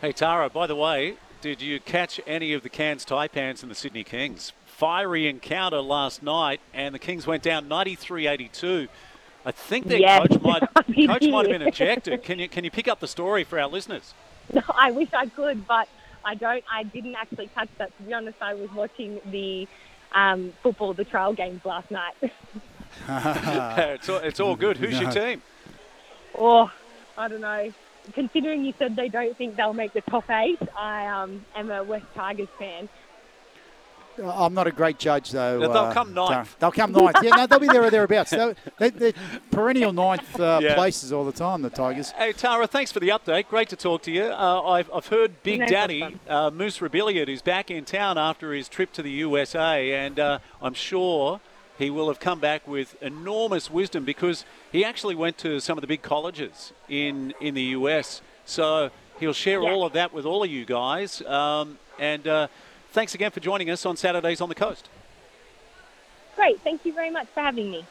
Hey, Tara, by the way, did you catch any of the Cairns Taipans and the Sydney Kings? Fiery encounter last night, and the Kings went down 93-82. I think their yes, coach might coach might have been ejected. Can you can you pick up the story for our listeners? No, I wish I could, but I don't. I didn't actually catch that. To be honest, I was watching the um, football, the trial games last night. it's, all, it's all good. Who's no. your team? Oh, I don't know. Considering you said they don't think they'll make the top eight, I um, am a West Tigers fan. I'm not a great judge, though. They'll uh, come ninth. They'll come ninth. Yeah, no, they'll be there or thereabouts. They're, they're perennial ninth uh, yeah. places all the time, the Tigers. Hey, Tara, thanks for the update. Great to talk to you. Uh, I've, I've heard Big no Daddy, uh, Moose Robilliard, is back in town after his trip to the USA, and uh, I'm sure he will have come back with enormous wisdom because he actually went to some of the big colleges in, in the US. So he'll share yeah. all of that with all of you guys. Um, and uh, thanks again for joining us on Saturdays on the Coast. Great. Thank you very much for having me.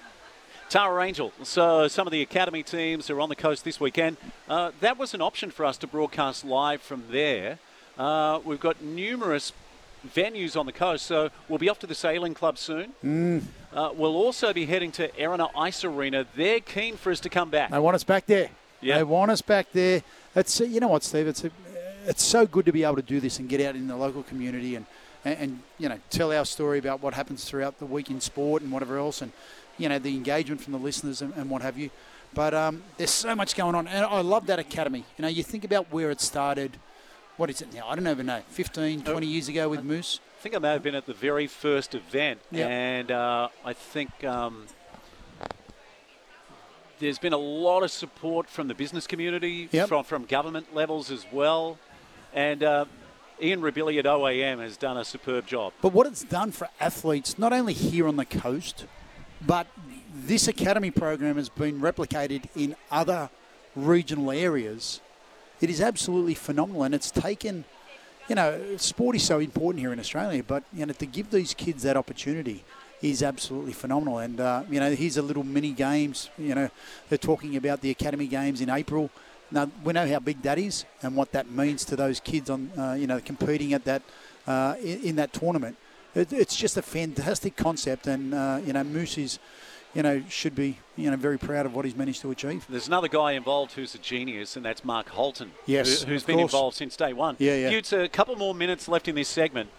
Tara Angel. So some of the academy teams are on the coast this weekend. Uh, that was an option for us to broadcast live from there. Uh, we've got numerous venues on the coast, so we'll be off to the sailing club soon. Mm. Uh, we'll also be heading to Erina Ice Arena. They're keen for us to come back. They want us back there. Yeah. They want us back there. It's you know what, Steve. It's a, it's so good to be able to do this and get out in the local community and, and, and, you know tell our story about what happens throughout the week in sport and whatever else, and you know the engagement from the listeners and, and what have you. But um, there's so much going on, and I love that academy. You know, you think about where it started. What is it now? I don't even know. 15, 20 years ago with Moose. I think I may have been at the very first event, yep. and uh, I think. Um, there's been a lot of support from the business community, yep. from, from government levels as well. And uh, Ian Robilliard OAM has done a superb job. But what it's done for athletes, not only here on the coast, but this academy program has been replicated in other regional areas. It is absolutely phenomenal, and it's taken, you know, sport is so important here in Australia, but you know, to give these kids that opportunity is absolutely phenomenal. And uh, you know, here's a little mini games. You know, they're talking about the academy games in April. Now we know how big that is and what that means to those kids on uh, you know competing at that uh, in, in, that tournament. It, it's just a fantastic concept, and uh, you know Moose is you know should be you know very proud of what he's managed to achieve. There's another guy involved who's a genius, and that's Mark Holton. Yes, who, has been course. involved since day one. Yeah, yeah. It's a couple more minutes left in this segment.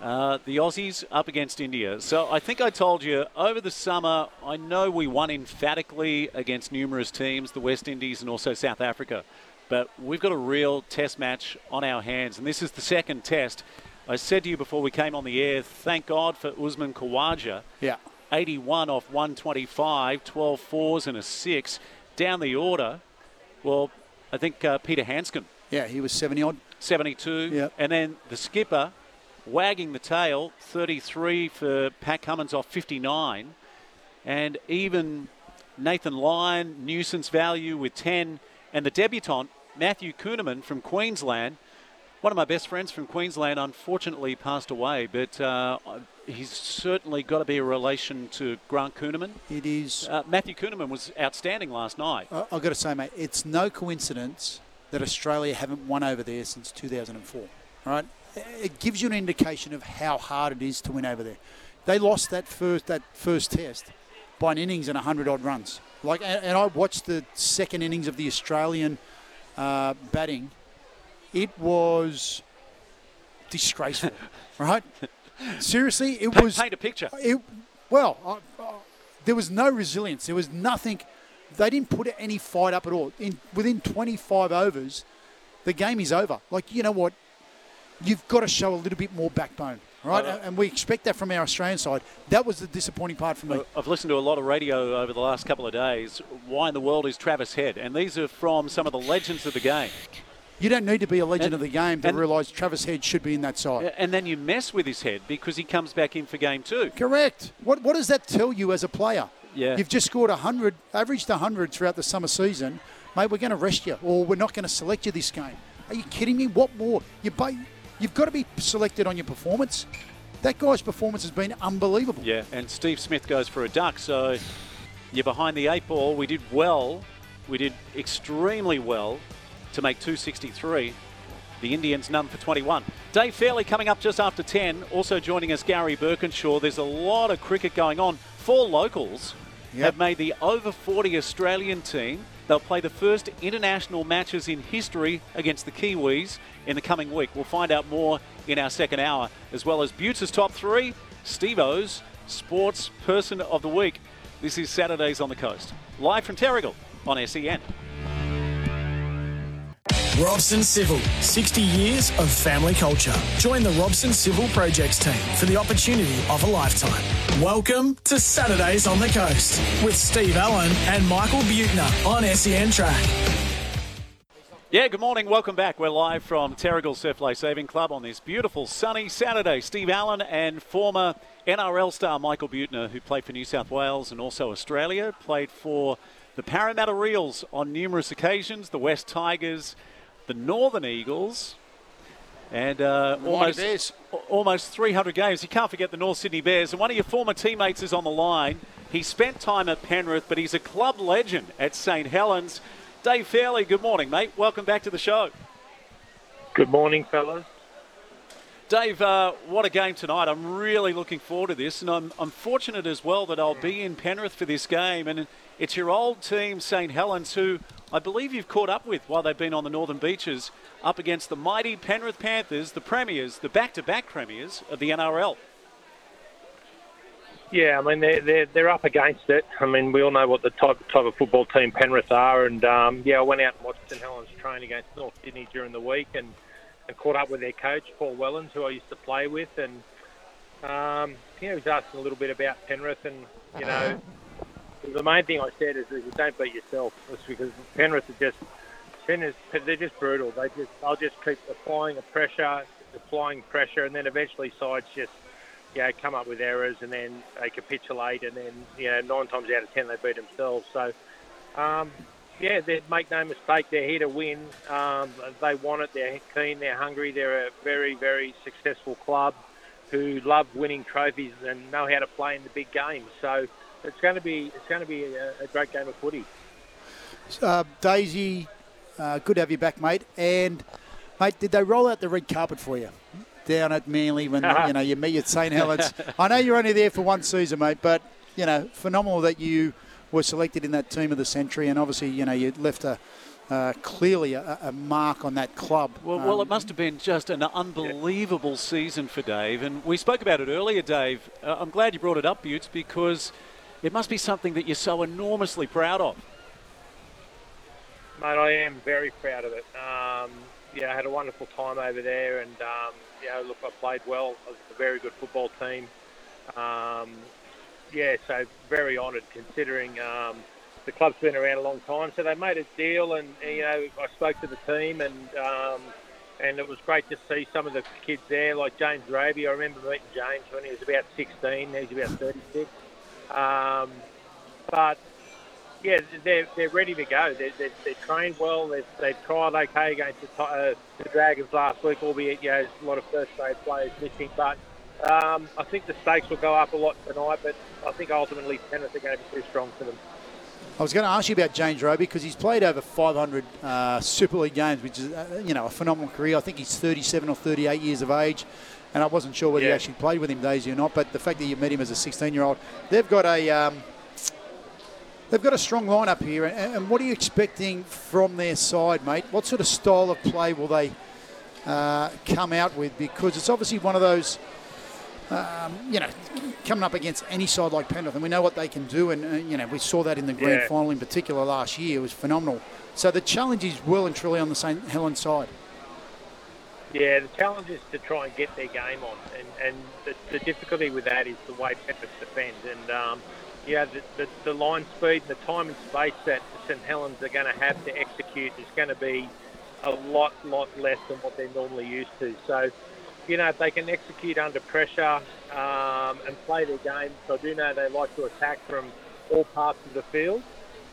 Uh, the Aussies up against India. So I think I told you over the summer, I know we won emphatically against numerous teams, the West Indies and also South Africa. But we've got a real test match on our hands, and this is the second test. I said to you before we came on the air, thank God for Usman Khawaja. Yeah. 81 off 125, 12 fours and a six. Down the order, well, I think uh, Peter Handscomb. Yeah, he was 70 odd. 72. Yep. And then the skipper, wagging the tail, 33 for Pat Cummins off 59. And even Nathan Lyon, nuisance value with 10. And the debutant, Matthew Kuhnemann from Queensland, one of my best friends from Queensland, unfortunately passed away, but uh, he's certainly got to be a relation to Grant Kuhnemann. It is. Uh, Matthew Kuhnemann was outstanding last night. I- I've got to say, mate, it's no coincidence that Australia haven't won over there since 2004. Right? It gives you an indication of how hard it is to win over there. They lost that first that first test by an innings and 100 odd runs. Like, and, and I watched the second innings of the Australian uh, batting. It was disgraceful, right? Seriously, it was paint a picture. it, well, I, I, there was no resilience. There was nothing. They didn't put any fight up at all. In within 25 overs, the game is over. Like you know what, you've got to show a little bit more backbone, right? Uh, and, and we expect that from our Australian side. That was the disappointing part for me. Uh, I've listened to a lot of radio over the last couple of days. Why in the world is Travis Head? And these are from some of the legends of the game. You don't need to be a legend and- of the game to realise Travis Head should be in that side. And then you mess with his head because he comes back in for game two. Correct. What what does that tell you as a player? Yeah. You've just scored 100, averaged 100 throughout the summer season. Mate, we're going to rest you, or we're not going to select you this game. Are you kidding me? What more? You ba- you've got to be selected on your performance. That guy's performance has been unbelievable. Yeah, and Steve Smith goes for a duck. So you're behind the eight ball. We did well. We did extremely well to make 263. The Indians none for 21. Dave Fairleigh coming up just after 10. Also joining us, Gary Birkinshaw. There's a lot of cricket going on. Four locals Yep. have made the over 40 Australian team. They'll play the first international matches in history against the Kiwis in the coming week. We'll find out more in our second hour, as well as Butts' top three, Steve O's Sports Person of the Week. This is Saturdays on the Coast, live from Terrigal on SEN. Robson Civil, 60 years of family culture. Join the Robson Civil Projects team for the opportunity of a lifetime. Welcome to Saturdays on the Coast with Steve Allen and Michael Buettner on SEN Track. Yeah, good morning. Welcome back. We're live from Terrigal Surf Life Saving Club on this beautiful sunny Saturday. Steve Allen and former NRL star Michael Buettner, who played for New South Wales and also Australia, played for the Parramatta Eels on numerous occasions, the West Tigers, the Northern Eagles, and uh, almost Bears. almost 300 games. You can't forget the North Sydney Bears. And one of your former teammates is on the line. He spent time at Penrith, but he's a club legend at St Helens. Dave Fairleigh, good morning, mate. Welcome back to the show. Good morning, fellas. Dave, uh, what a game tonight. I'm really looking forward to this, and I'm, I'm fortunate as well that I'll be in Penrith for this game. And it's your old team, St Helens, who I believe you've caught up with while they've been on the Northern Beaches, up against the mighty Penrith Panthers, the premiers, the back to back premiers of the NRL. Yeah, I mean they're they're they're up against it. I mean we all know what the type type of football team Penrith are, and um, yeah, I went out and watched St Helens train against North Sydney during the week, and, and caught up with their coach Paul Wellens, who I used to play with, and um, you he was asking a little bit about Penrith, and you know, the main thing I said is, is don't beat yourself, it's because Penrith are just Penrith, they're just brutal. They just they'll just keep applying the pressure, applying pressure, and then eventually sides just you know, come up with errors and then they capitulate and then, you know, nine times out of ten they beat themselves. So, um, yeah, they make no mistake, they're here to win. Um, they want it, they're keen, they're hungry, they're a very, very successful club who love winning trophies and know how to play in the big games. So it's going to be it's going to be a, a great game of footy. Uh, Daisy, uh, good to have you back, mate. And, mate, did they roll out the red carpet for you? Down at Manly when you know you meet at St Helens. I know you're only there for one season, mate, but you know phenomenal that you were selected in that team of the century, and obviously you know you left a, uh, clearly a, a, mark on that club. Well, um, well, it must have been just an unbelievable yeah. season for Dave. And we spoke about it earlier, Dave. Uh, I'm glad you brought it up, Buttes, because it must be something that you're so enormously proud of. Mate, I am very proud of it. Um, yeah, I had a wonderful time over there, and um, know, look, I played well. It was a very good football team. Um, yeah, so very honoured considering um, the club's been around a long time. So they made a deal, and you know, I spoke to the team, and um, and it was great to see some of the kids there, like James Roby. I remember meeting James when he was about 16. He's about 36. Um, but yeah, they're, they're ready to go. They're, they're, they're trained well. They've, they've tried okay against the, uh, the Dragons last week, albeit you know, a lot of first grade players missing. But um, I think the stakes will go up a lot tonight. But I think ultimately Penrith are going to be too strong for them. I was going to ask you about James Roby because he's played over 500 uh, Super League games, which is uh, you know a phenomenal career. I think he's 37 or 38 years of age, and I wasn't sure whether yeah. you actually played with him, Daisy, or not. But the fact that you met him as a 16-year-old, they've got a um, they've got a strong lineup here. And, and, what are you expecting from their side, mate? What sort of style of play will they uh, come out with? Because it's obviously one of those um, you know, coming up against any side like Penrith, and we know what they can do, and uh, you know we saw that in the grand yeah. final in particular last year. It was phenomenal. So the challenge is well and truly on the St Helens side. Yeah, the challenge is to try and get their game on, and, and the, the difficulty with that is the way Penrith defend, and um, yeah, the, the, the line speed and the time and space that St Helens are going to have to execute is going to be a lot, lot less than what they're normally used to. So you know, if they can execute under pressure um, and play their game, so I do know they like to attack from all parts of the field.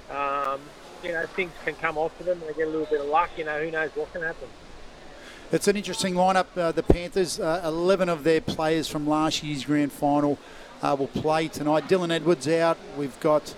Um, you know, things can come off for them and they get a little bit of luck. You know, who knows what can happen. It's an interesting lineup. Uh, the Panthers, uh, 11 of their players from last year's grand final uh, will play tonight. Dylan Edwards out. We've got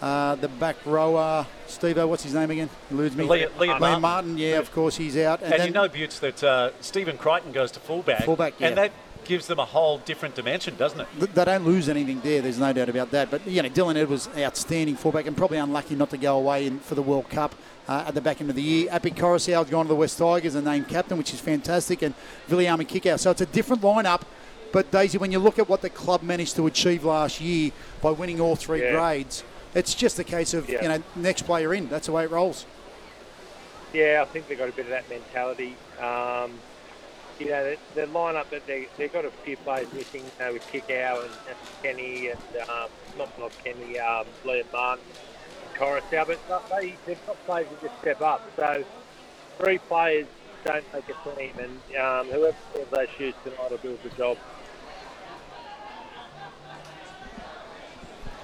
uh, the back rower, Steve, what's his name again? Eludes me. Liam, Martin. Martin. yeah, of course, he's out. And, and then, you know, Butts, that uh, Stephen Crichton goes to fullback. Fullback, yeah. And that gives them a whole different dimension, doesn't it? They don't lose anything there. There's no doubt about that. But you know, Dylan Edwards, outstanding fullback, and probably unlucky not to go away in, for the World Cup uh, at the back end of the year. Api Koroisau's gone to the West Tigers and named captain, which is fantastic, and Viliami Kikau. So it's a different lineup. But Daisy, when you look at what the club managed to achieve last year by winning all three yeah. grades, it's just a case of yeah. you know next player in. That's the way it rolls. Yeah, I think they've got a bit of that mentality. Um, you know, the, the lineup that they they've got a few players missing you know, with Kikau and, and Kenny and um, not not Kenny, um, Liam Martin, Koroisau, but they they've got players that just step up. So three players don't make a team, and um, whoever those shoes tonight will do a good job.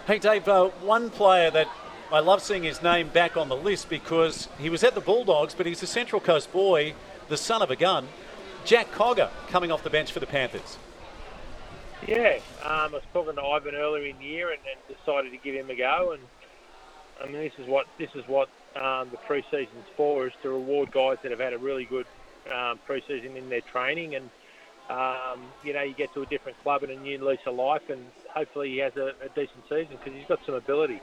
Hey, Dave, uh, one player that I love seeing his name back on the list because he was at the Bulldogs, but he's a Central Coast boy, the son of a gun. Jack Cogger coming off the bench for the Panthers. Yeah, um, I was talking to Ivan earlier in the year and, and, decided to give him a go. And I mean, this is what this is what um, the pre-season's for: is to reward guys that have had a really good um, pre-season in their training and um, you know, you get to a different club and a new lease of life, and hopefully he has a, a decent season because he's got some ability.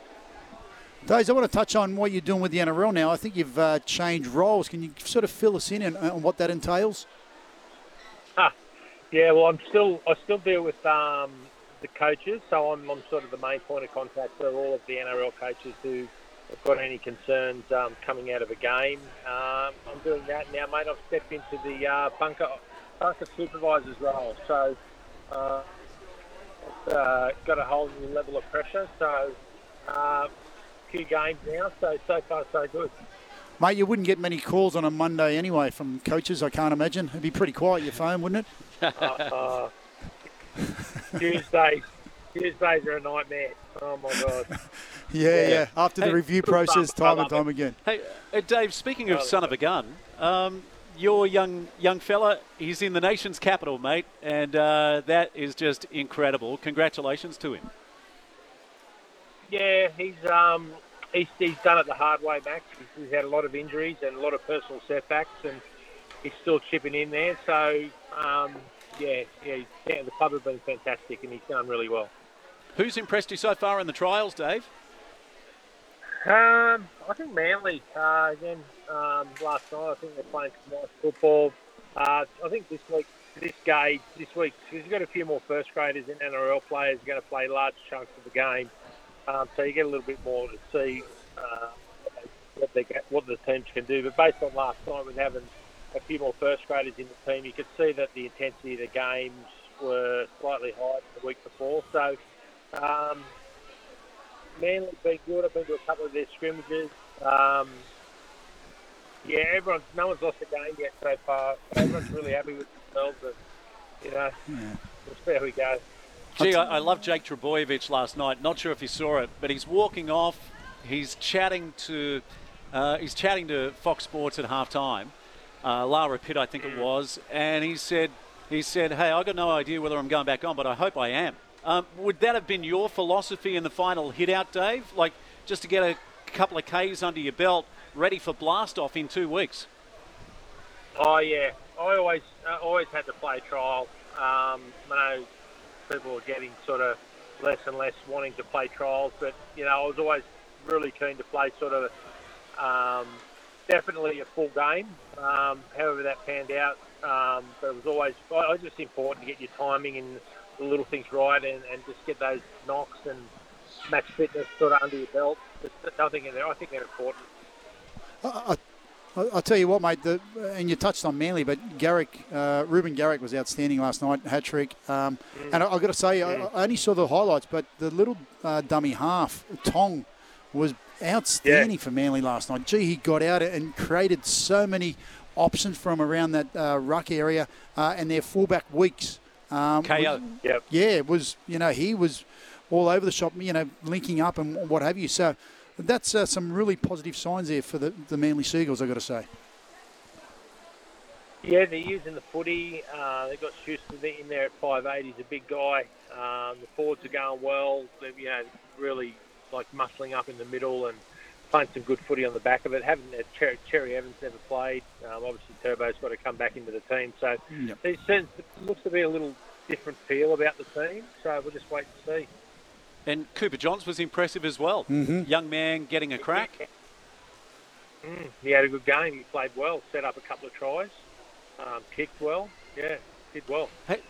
Days, I want to touch on what you're doing with the NRL now. I think you've uh, changed roles. Can you sort of fill us in on, on what that entails? Ah, yeah, well, I'm still I still deal with um, the coaches, so I'm, I'm sort of the main point of contact for all of the NRL coaches who have got any concerns um, coming out of a game. Um, I'm doing that now, mate. I've stepped into the uh, bunker bunker supervisor's role, so uh, uh, got a whole new level of pressure. So, uh, few games now. So so far so good. Mate, you wouldn't get many calls on a Monday anyway from coaches. I can't imagine. It'd be pretty quiet your phone, wouldn't it? Tuesdays, Tuesdays are a nightmare. Oh my god. yeah, yeah, yeah, After the hey, review process, time and time again. Hey, uh, Dave. Speaking of son of a gun, um, your young young fella, he's in the nation's capital, mate, and uh, that is just incredible. Congratulations to him. Yeah, he's um, he's, he's done it the hard way, Max. He's, he's had a lot of injuries and a lot of personal setbacks, and he's still chipping in there. So um, yeah, yeah, the club have been fantastic, and he's done really well. Who's impressed you so far in the trials, Dave? Um, I think Manly uh, again um, last night. I think they're playing some nice football. Uh, I think this week, this game, this week, because you've got a few more first graders and NRL players going to play large chunks of the game, um, so you get a little bit more to see uh, what they what the teams can do. But based on last night, with having a few more first graders in the team, you could see that the intensity of the games were slightly higher than the week before. So. Um, Manly's been good. I've been to a couple of their scrimmages. Um, yeah, everyone's no one's lost a game yet so far. Everyone's really happy with themselves. And, you know, yeah. we'll see how we go. Gee, I, I love Jake Trbojevic last night. Not sure if you saw it, but he's walking off. He's chatting to uh, he's chatting to Fox Sports at halftime. Uh, Lara Pitt, I think it was, and he said he said, "Hey, I've got no idea whether I'm going back on, but I hope I am." Um, would that have been your philosophy in the final hit out, Dave? Like just to get a couple of Ks under your belt, ready for blast off in two weeks? Oh yeah, I always uh, always had to play trial. Um, I know people are getting sort of less and less wanting to play trials, but you know I was always really keen to play sort of um, definitely a full game. Um, however that panned out, um, but it was always I, I just important to get your timing and the little things right and, and just get those knocks and match fitness sort of under your belt. There's nothing in there. I think they're important. I, I, I'll tell you what, mate, the, and you touched on Manly, but Garrick, uh, Reuben Garrick was outstanding last night, hat trick. Um, mm. And I, have got to say, I, I, only saw the highlights, but the little uh, dummy half, Tong, was outstanding yeah. for Manly last night. Gee, he got out and created so many options from around that uh, ruck area, uh, and their fullback weeks um, KO. yep. Yeah, it was, you know, he was all over the shop, you know, linking up and what have you. So that's uh, some really positive signs there for the, the Manly Seagulls, I've got to say. Yeah, they're using the footy. Uh, they've got Schuster in there at 5'8". He's a big guy. Um, the forwards are going well. They're, you know, really like muscling up in the middle and playing some good footy on the back of it. Having uh, Cherry, Cherry Evans never played. Um, obviously, Turbo's got to come back into the team. So yep. it looks to be a little different feel about the team. So we'll just wait and see. And Cooper Johns was impressive as well. Mm-hmm. Young man getting a crack. Mm, he had a good game. He played well, set up a couple of tries, um, kicked well. Yeah, did well. Hey,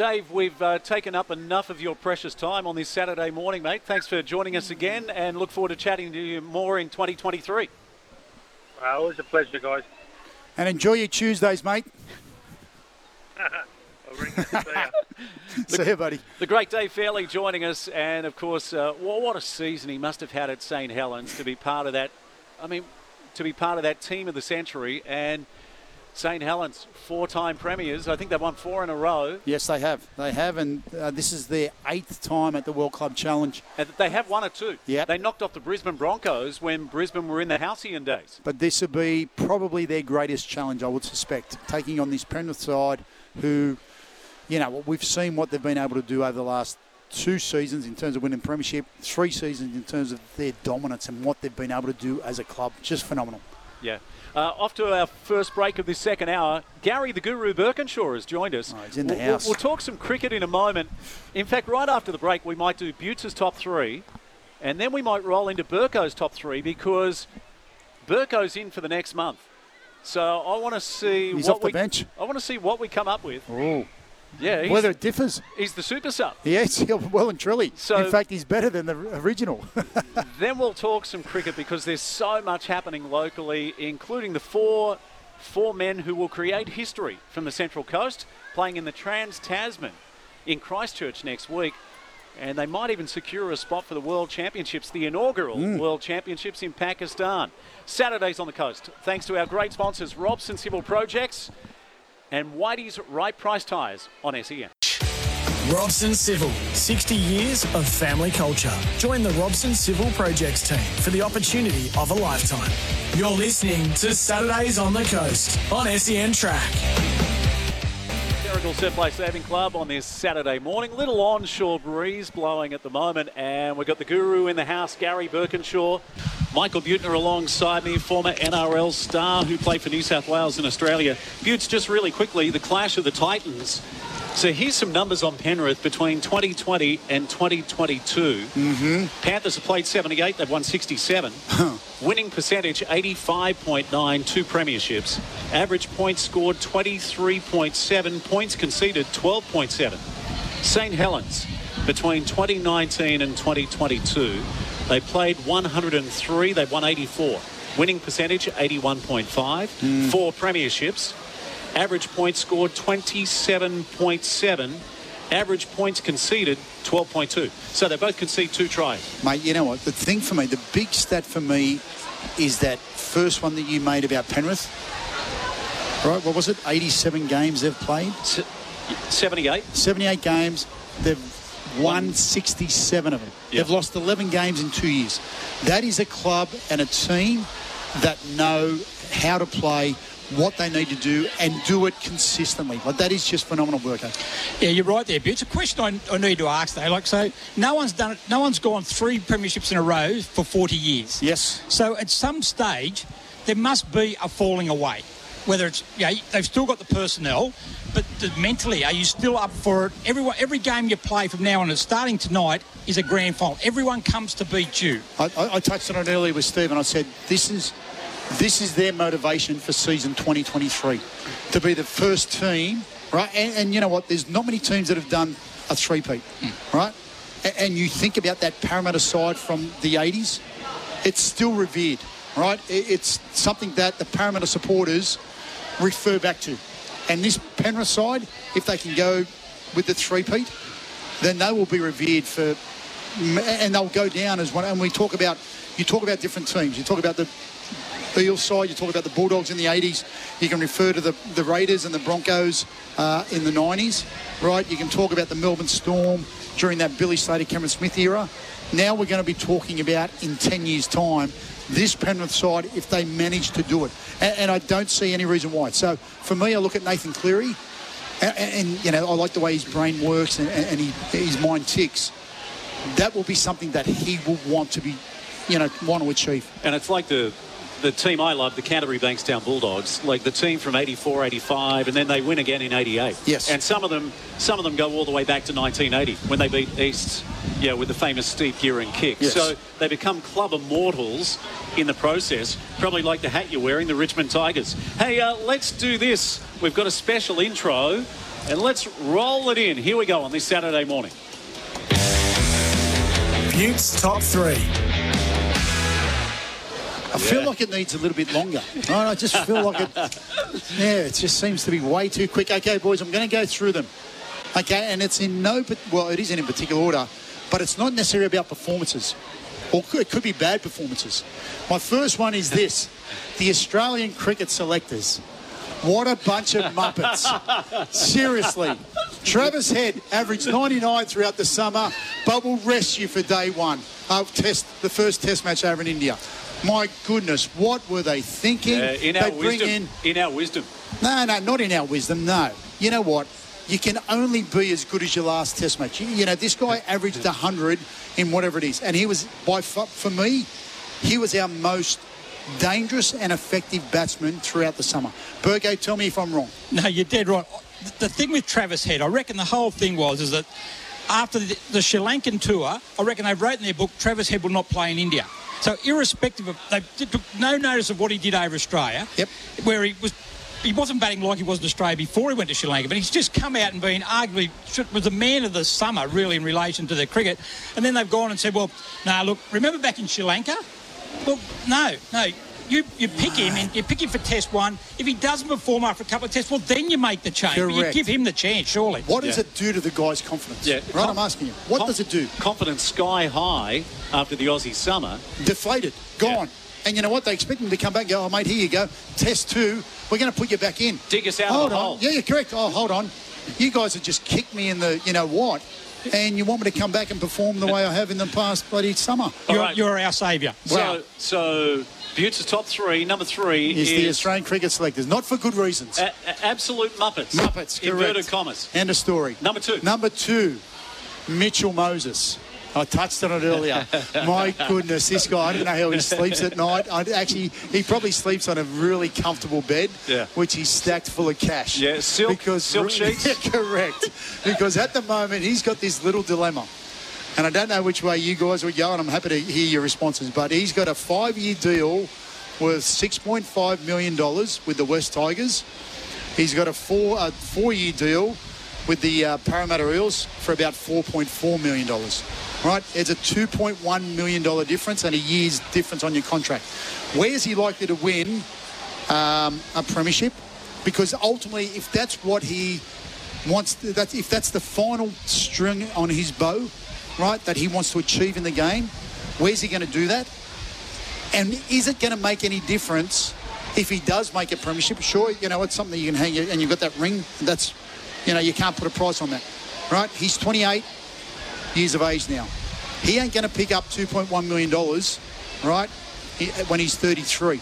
Dave, we've uh, taken up enough of your precious time on this Saturday morning, mate. Thanks for joining us again and look forward to chatting to you more in 2023. Uh, always a pleasure, guys. And enjoy your Tuesdays, mate. the, See you, buddy. The great Dave Fairleigh joining us, and of course, uh, well, what a season he must have had at St Helens to be part of that. I mean, to be part of that team of the century, and St Helens, four-time premiers. I think they've won four in a row. Yes, they have. They have, and uh, this is their eighth time at the World Club Challenge. And they have won it too. Yeah. They knocked off the Brisbane Broncos when Brisbane were in the halcyon days. But this would be probably their greatest challenge, I would suspect, taking on this Penrith side, who, you know, we've seen what they've been able to do over the last two seasons in terms of winning premiership, three seasons in terms of their dominance and what they've been able to do as a club. Just phenomenal. Yeah. Uh, off to our first break of this second hour. Gary the Guru Birkinshaw has joined us. Oh, he's in the we'll, house. We'll, talk some cricket in a moment. In fact, right after the break, we might do Buttes' top three, and then we might roll into Burko's top three because Burko's in for the next month. So I want to see he's what off the we, bench. I want to see what we come up with. Ooh. Yeah, whether it differs. He's the super sub. Yes, well and truly. So, in fact, he's better than the original. then we'll talk some cricket because there's so much happening locally, including the four four men who will create history from the Central Coast, playing in the Trans Tasman in Christchurch next week. And they might even secure a spot for the World Championships, the inaugural mm. World Championships in Pakistan. Saturdays on the coast. Thanks to our great sponsors, Robson Civil Projects and Whitey's Right Price Tyres on SEN. Robson Civil, 60 years of family culture. Join the Robson Civil Projects team for the opportunity of a lifetime. You're listening to Saturdays on the Coast on SEN Track. Terrigal Surf Life Saving Club on this Saturday morning. Little onshore breeze blowing at the moment, and we've got the guru in the house, Gary Birkinshaw. Michael Buettner alongside me, former NRL star who played for New South Wales in Australia. Butts, just really quickly, the clash of the Titans So here's some numbers on Penrith between 2020 and 2022. Mm-hmm. Panthers have played 78, they've won 67. Winning percentage 85.9, two premierships. Average points scored 23.7, points conceded 12.7. St Helens between 2019 and 2022, they played 103, they've won 84. Winning percentage 81.5, four premierships. Average points scored 27.7. Average points conceded 12.2. So they both concede two tries. Mate, you know what? The thing for me, the big stat for me is that first one that you made about Penrith. Right, what was it? 87 games they've played? 78. 78 games. They've won 67 of them. Yep. They've lost 11 games in two years. That is a club and a team that know how to play, what they need to do, and do it consistently. Like that is just phenomenal work. eh? Yeah, you're right there, but it's a question I, I need to ask though. Like, so no one's done it. No one's gone three premierships in a row for 40 years. Yes. So at some stage, there must be a falling away. Whether it's yeah, they've still got the personnel, but the, mentally, are you still up for it? Everyone, every game you play from now on, and starting tonight, is a grand final. Everyone comes to beat you. I, I, I touched on it earlier with Steve, and I said this is this is their motivation for season 2023 to be the first team, right? And, and you know what? There's not many teams that have done a three-peat, right? A- And you think about that Parramatta side from the 80s, it's still revered, right? I- It's something that the Parramatta supporters refer back to. And this Penrith side, if they can go with the three-peat, then they will be revered for and they'll go down as one. And we talk about, you talk about different teams. You talk about the Eels side, you talk about the Bulldogs in the 80s. You can refer to the, the Raiders and the Broncos uh, in the 90s, right? You can talk about the Melbourne Storm during that Billy Slater, Cameron Smith era. Now we're going to be talking about in 10 years' time this Penrith side if they manage to do it. And, and I don't see any reason why. So for me, I look at Nathan Cleary, and, and you know I like the way his brain works and, and he, his mind ticks. That will be something that he will want to be, you know, want to achieve. And it's like the the team I love, the Canterbury Bankstown Bulldogs, like the team from 84, 85, and then they win again in 88. Yes. And some of them some of them go all the way back to 1980 when they beat East, yeah, with the famous Steve Gearing kick. Yes. So they become club immortals in the process, probably like the hat you're wearing, the Richmond Tigers. Hey, uh, let's do this. We've got a special intro, and let's roll it in. Here we go on this Saturday morning. Buttes top three. I feel like it needs a little bit longer. Right? I just feel like it. Yeah, it just seems to be way too quick. Okay, boys, I'm going to go through them. Okay, and it's in no, well, it isn't in particular order, but it's not necessarily about performances, or it could be bad performances. My first one is this: the Australian cricket selectors. What a bunch of muppets! Seriously, Travis Head averaged 99 throughout the summer, but will rest you for day one of test the first Test match over in India. My goodness, what were they thinking? Uh, in our they bring wisdom, in in our wisdom. no, no, not in our wisdom. No. You know what? You can only be as good as your last Test match. You, you know, this guy averaged 100 in whatever it is, and he was by far, for me, he was our most dangerous and effective batsman throughout the summer. Burgo, tell me if I'm wrong. No, you're dead right. The thing with Travis Head, I reckon the whole thing was is that after the, the Sri Lankan tour, I reckon they wrote in their book Travis Head will not play in India. So irrespective of, they took no notice of what he did over Australia. Yep. Where he was. He wasn't batting like he was in Australia before he went to Sri Lanka, but he's just come out and been arguably was the man of the summer, really, in relation to their cricket. And then they've gone and said, "Well, now look, remember back in Sri Lanka? Well, no, no, you, you pick him and you pick him for Test one. If he doesn't perform after a couple of tests, well, then you make the change. But you Correct. give him the chance, surely. What does Yeah. it do to the guy's confidence? Yeah, Right, com- I'm asking you. What com- does it do? Confidence sky high after the Aussie summer. deflated, gone. And you know what? They expect him to come back and go, oh, mate, here you go. Test two. We're going to put you back in. Dig us out hold of the on. hole. Yeah, you're correct. Oh, hold on. You guys have just kicked me in the, you know what? And you want me to come back and perform the way I have in the past bloody summer. You're, right. you're our saviour. So, so Buttes' top three. Number three Is is, the Australian cricket selectors. Not for good reasons. a- a- absolute Muppets. Muppets, correct. Inverted commas. End of story. Number two. Number two, Mitchell Moses. I touched on it earlier. My goodness, this guy, I don't know how he sleeps at night. I actually, he probably sleeps on a really comfortable bed, Yeah. which he's stacked full of cash. Yeah, silk- silk sheets. Correct. because at the moment, he's got this little dilemma. And I don't know which way you guys would go, and I'm happy to hear your responses. But he's got a five-year deal worth $6.5 million with the West Tigers. He's got a four a four-year deal with the uh, Parramatta Eels for about $4.4 million. Right? It's a $2.1 million difference and a year's difference on your contract. Where is he likely to win um, a premiership? Because ultimately, if that's what he wants, that if that's the final string on his bow, right, that he wants to achieve in the game, where's he going to do that? And is it going to make any difference if he does make a premiership? Sure, you know, it's something you can hang, and you've got that ring. That's, you know, you can't put a price on that, right? He's 28 years of age now. He ain't going to pick up 2.1 million dollars, right, when he's 33.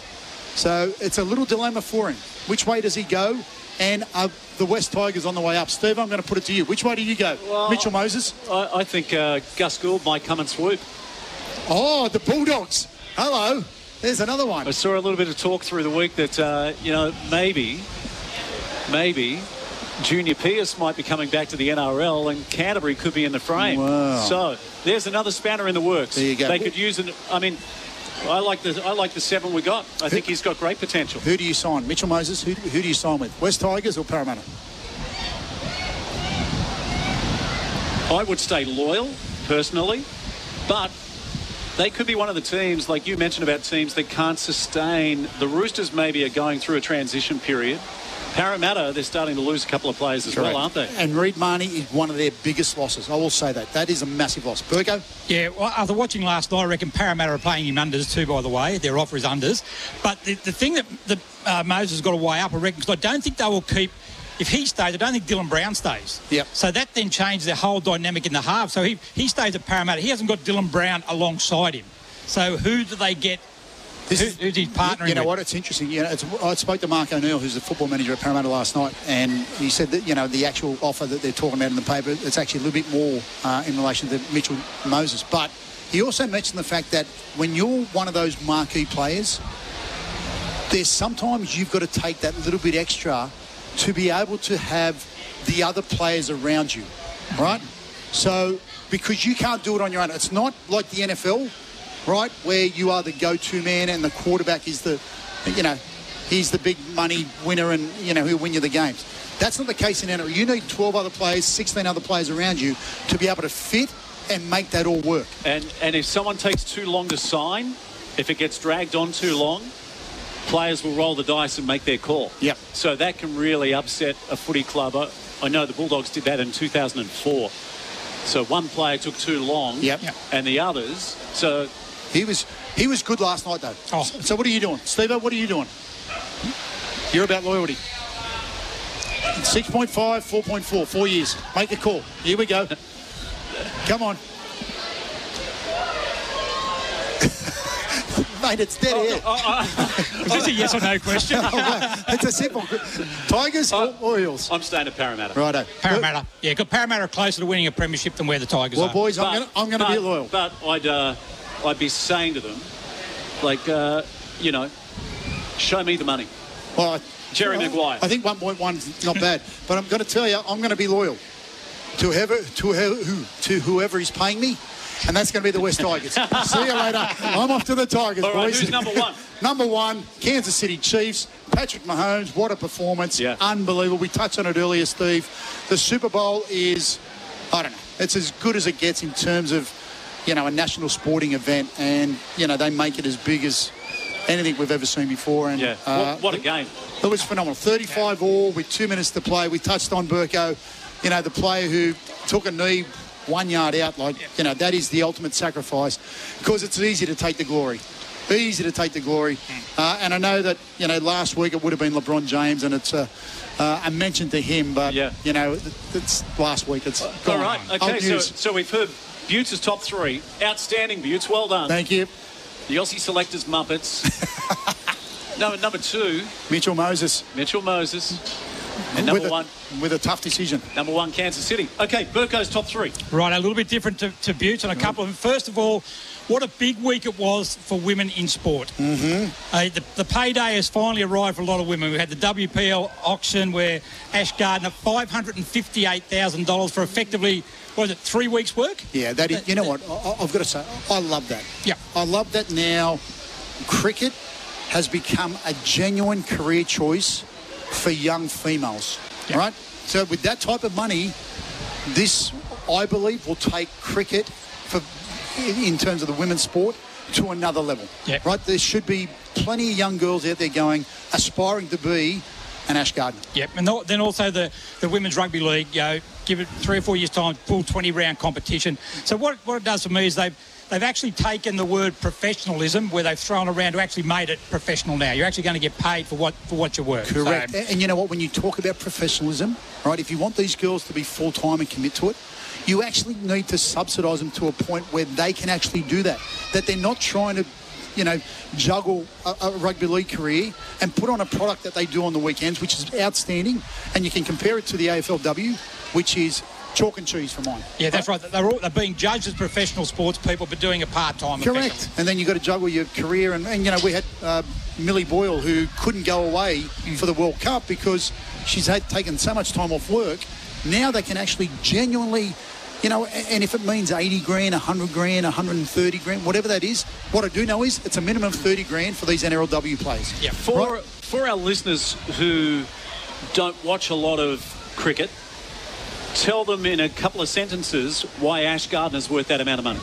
So it's a little dilemma for him. Which way does he go? And are the West Tigers on the way up? Steve, I'm going to put it to you. Which way do you go? Well, Mitchell Moses? I, I think uh, Gus Gould might come and swoop. Oh, the Bulldogs. Hello. There's another one. I saw a little bit of talk through the week that, uh, you know, maybe, maybe Junior Pierce might be coming back to the NRL and Canterbury could be in the frame. Wow. So there's another spanner in the works. There you go. They could use it. I mean, I like the I like the seven we got. I think he's got great potential. Who do you sign? Mitchell Moses? Who, who do you sign with? West Tigers or Parramatta? I would stay loyal personally, but they could be one of the teams, like you mentioned about teams that can't sustain. The Roosters maybe are going through a transition period. Parramatta, they're starting to lose a couple of players as well, aren't they? And Reed Mahoney is one of their biggest losses. I will say that. That is a massive loss. Burko? Yeah, well, after watching last night, I reckon Parramatta are playing him unders too, by the way. Their offer is unders. But the, the thing that, that uh, Moses has got to weigh up, I reckon, because I don't think they will keep. If he stays, I don't think Dylan Brown stays. Yep. So that then changes the whole dynamic in the half. So he, he stays at Parramatta. He hasn't got Dylan Brown alongside him. So who do they get? This Who- who's his partnering You know with? what? It's interesting. You know, it's, I spoke to Mark O'Neill, who's the football manager at Parramatta last night, and he said that you know the actual offer that they're talking about in the paper, it's actually a little bit more uh, in relation to Mitchell Moses. But he also mentioned the fact that when you're one of those marquee players, there's sometimes you've got to take that little bit extra to be able to have the other players around you, right? So because you can't do it on your own, it's not like the NFL, right, where you are the go-to man and the quarterback is the, you know, he's the big money winner and you know he'll win you the games. That's not the case in NFL. You need 12 other players, 16 other players around you to be able to fit and make that all work. And and if someone takes too long to sign, if it gets dragged on too long, players will roll the dice and make their call. Yep. So that can really upset a footy club. I, I know the Bulldogs did that in 2004. So one player took too long, Yep. and the others. So He was he was good last night though. Oh. So what are you doing, Steve? What are you doing? You're about loyalty. 6.5, 4.4, four years. Make a call. Here we go. Come on. Mate, it's dead air. Is this a yes or no question? it's a simple. Tigers or Orioles? I'm staying at Parramatta. Righto. Parramatta. Yeah, because Parramatta are closer to winning a premiership than where the Tigers Well, are. Well, boys, I'm But- going to I'm going to be loyal. But I'd uh, I'd be saying to them, like, uh, you know, show me the money. Well, I- Jerry Maguire. I think 1.1 is not bad, but I'm going to tell you, I'm going to be loyal to whoever to who to whoever is paying me, and that's going to be the West Tigers. See you later. I'm off to the Tigers, All right, boys. who's number one? number one, Kansas City Chiefs. Patrick Mahomes, what a performance! Yeah. Unbelievable. We touched on it earlier, Steve. The Super Bowl is, I don't know, it's as good as it gets in terms of, you know, a national sporting event, and you know they make it as big as anything we've ever seen before. And Yeah. uh, what, what a game. it was phenomenal. 35 all with two minutes to play. We touched on Burko, you know, the player who took a knee one yard out. Like, you know, that is the ultimate sacrifice because it's easy to take the glory. Easy to take the glory. Uh, and I know that, you know, last week it would have been LeBron James and it's a, uh, a mention to him, but, Yeah. you know, it's last week. It's All right. Okay. So, so we've heard Buttes' top three. Outstanding, Buttes. Well done. Thank you. The Aussie selectors Muppets. number number two, Mitchell Moses. Mitchell Moses. And number with a, one, with a tough decision. Number one, Kansas City. Okay, Burko's top three. Right, a little bit different to, to Buttes on a couple of them. First of all, what a big week it was for women in sport. Mm-hmm. Uh, the, the payday has finally arrived for a lot of women. We had the WPL auction where Ash Gardner, $558,000 for effectively, what is it, three weeks' work? Yeah, that is. You know what? I, I've got to say, I love that. Yeah. I love that now. Cricket has become a genuine career choice for young females. Yeah. Right. So with that type of money, this I believe will take cricket for in in terms of the women's sport to another level. Yeah. Right. There should be plenty of young girls out there going aspiring to be an Ash Gardner. Yep, and then also the, the Women's Rugby League, you know, give it three or four years' time, full 20 round competition. So what, what it does for me is they've they've actually taken the word professionalism where they've thrown around to actually made it professional now. You're actually going to get paid for what for what you work. Correct. So, And, and you know what? When you talk about professionalism, right, if you want these girls to be full time and commit to it, you actually need to subsidise them to a point where they can actually do that. That they're not trying to, you know, juggle a, a rugby league career and put on a product that they do on the weekends, which is outstanding. And you can compare it to the AFLW, which is chalk and cheese for mine. yeah, that's right. They're, all, they're being judged as professional sports people, but doing it part time. Correct. And then you've got to juggle your career. And, and you know, we had uh, Millie Boyle who couldn't go away for the World Cup because she's had taken so much time off work. Now they can actually genuinely, you know, and if it means 80 grand, 100 grand, 130 grand, whatever that is, what I do know is it's a minimum of 30 grand for these NRLW players. Yeah. For Right. for our listeners who don't watch a lot of cricket, tell them in a couple of sentences why Ash Gardner's worth that amount of money.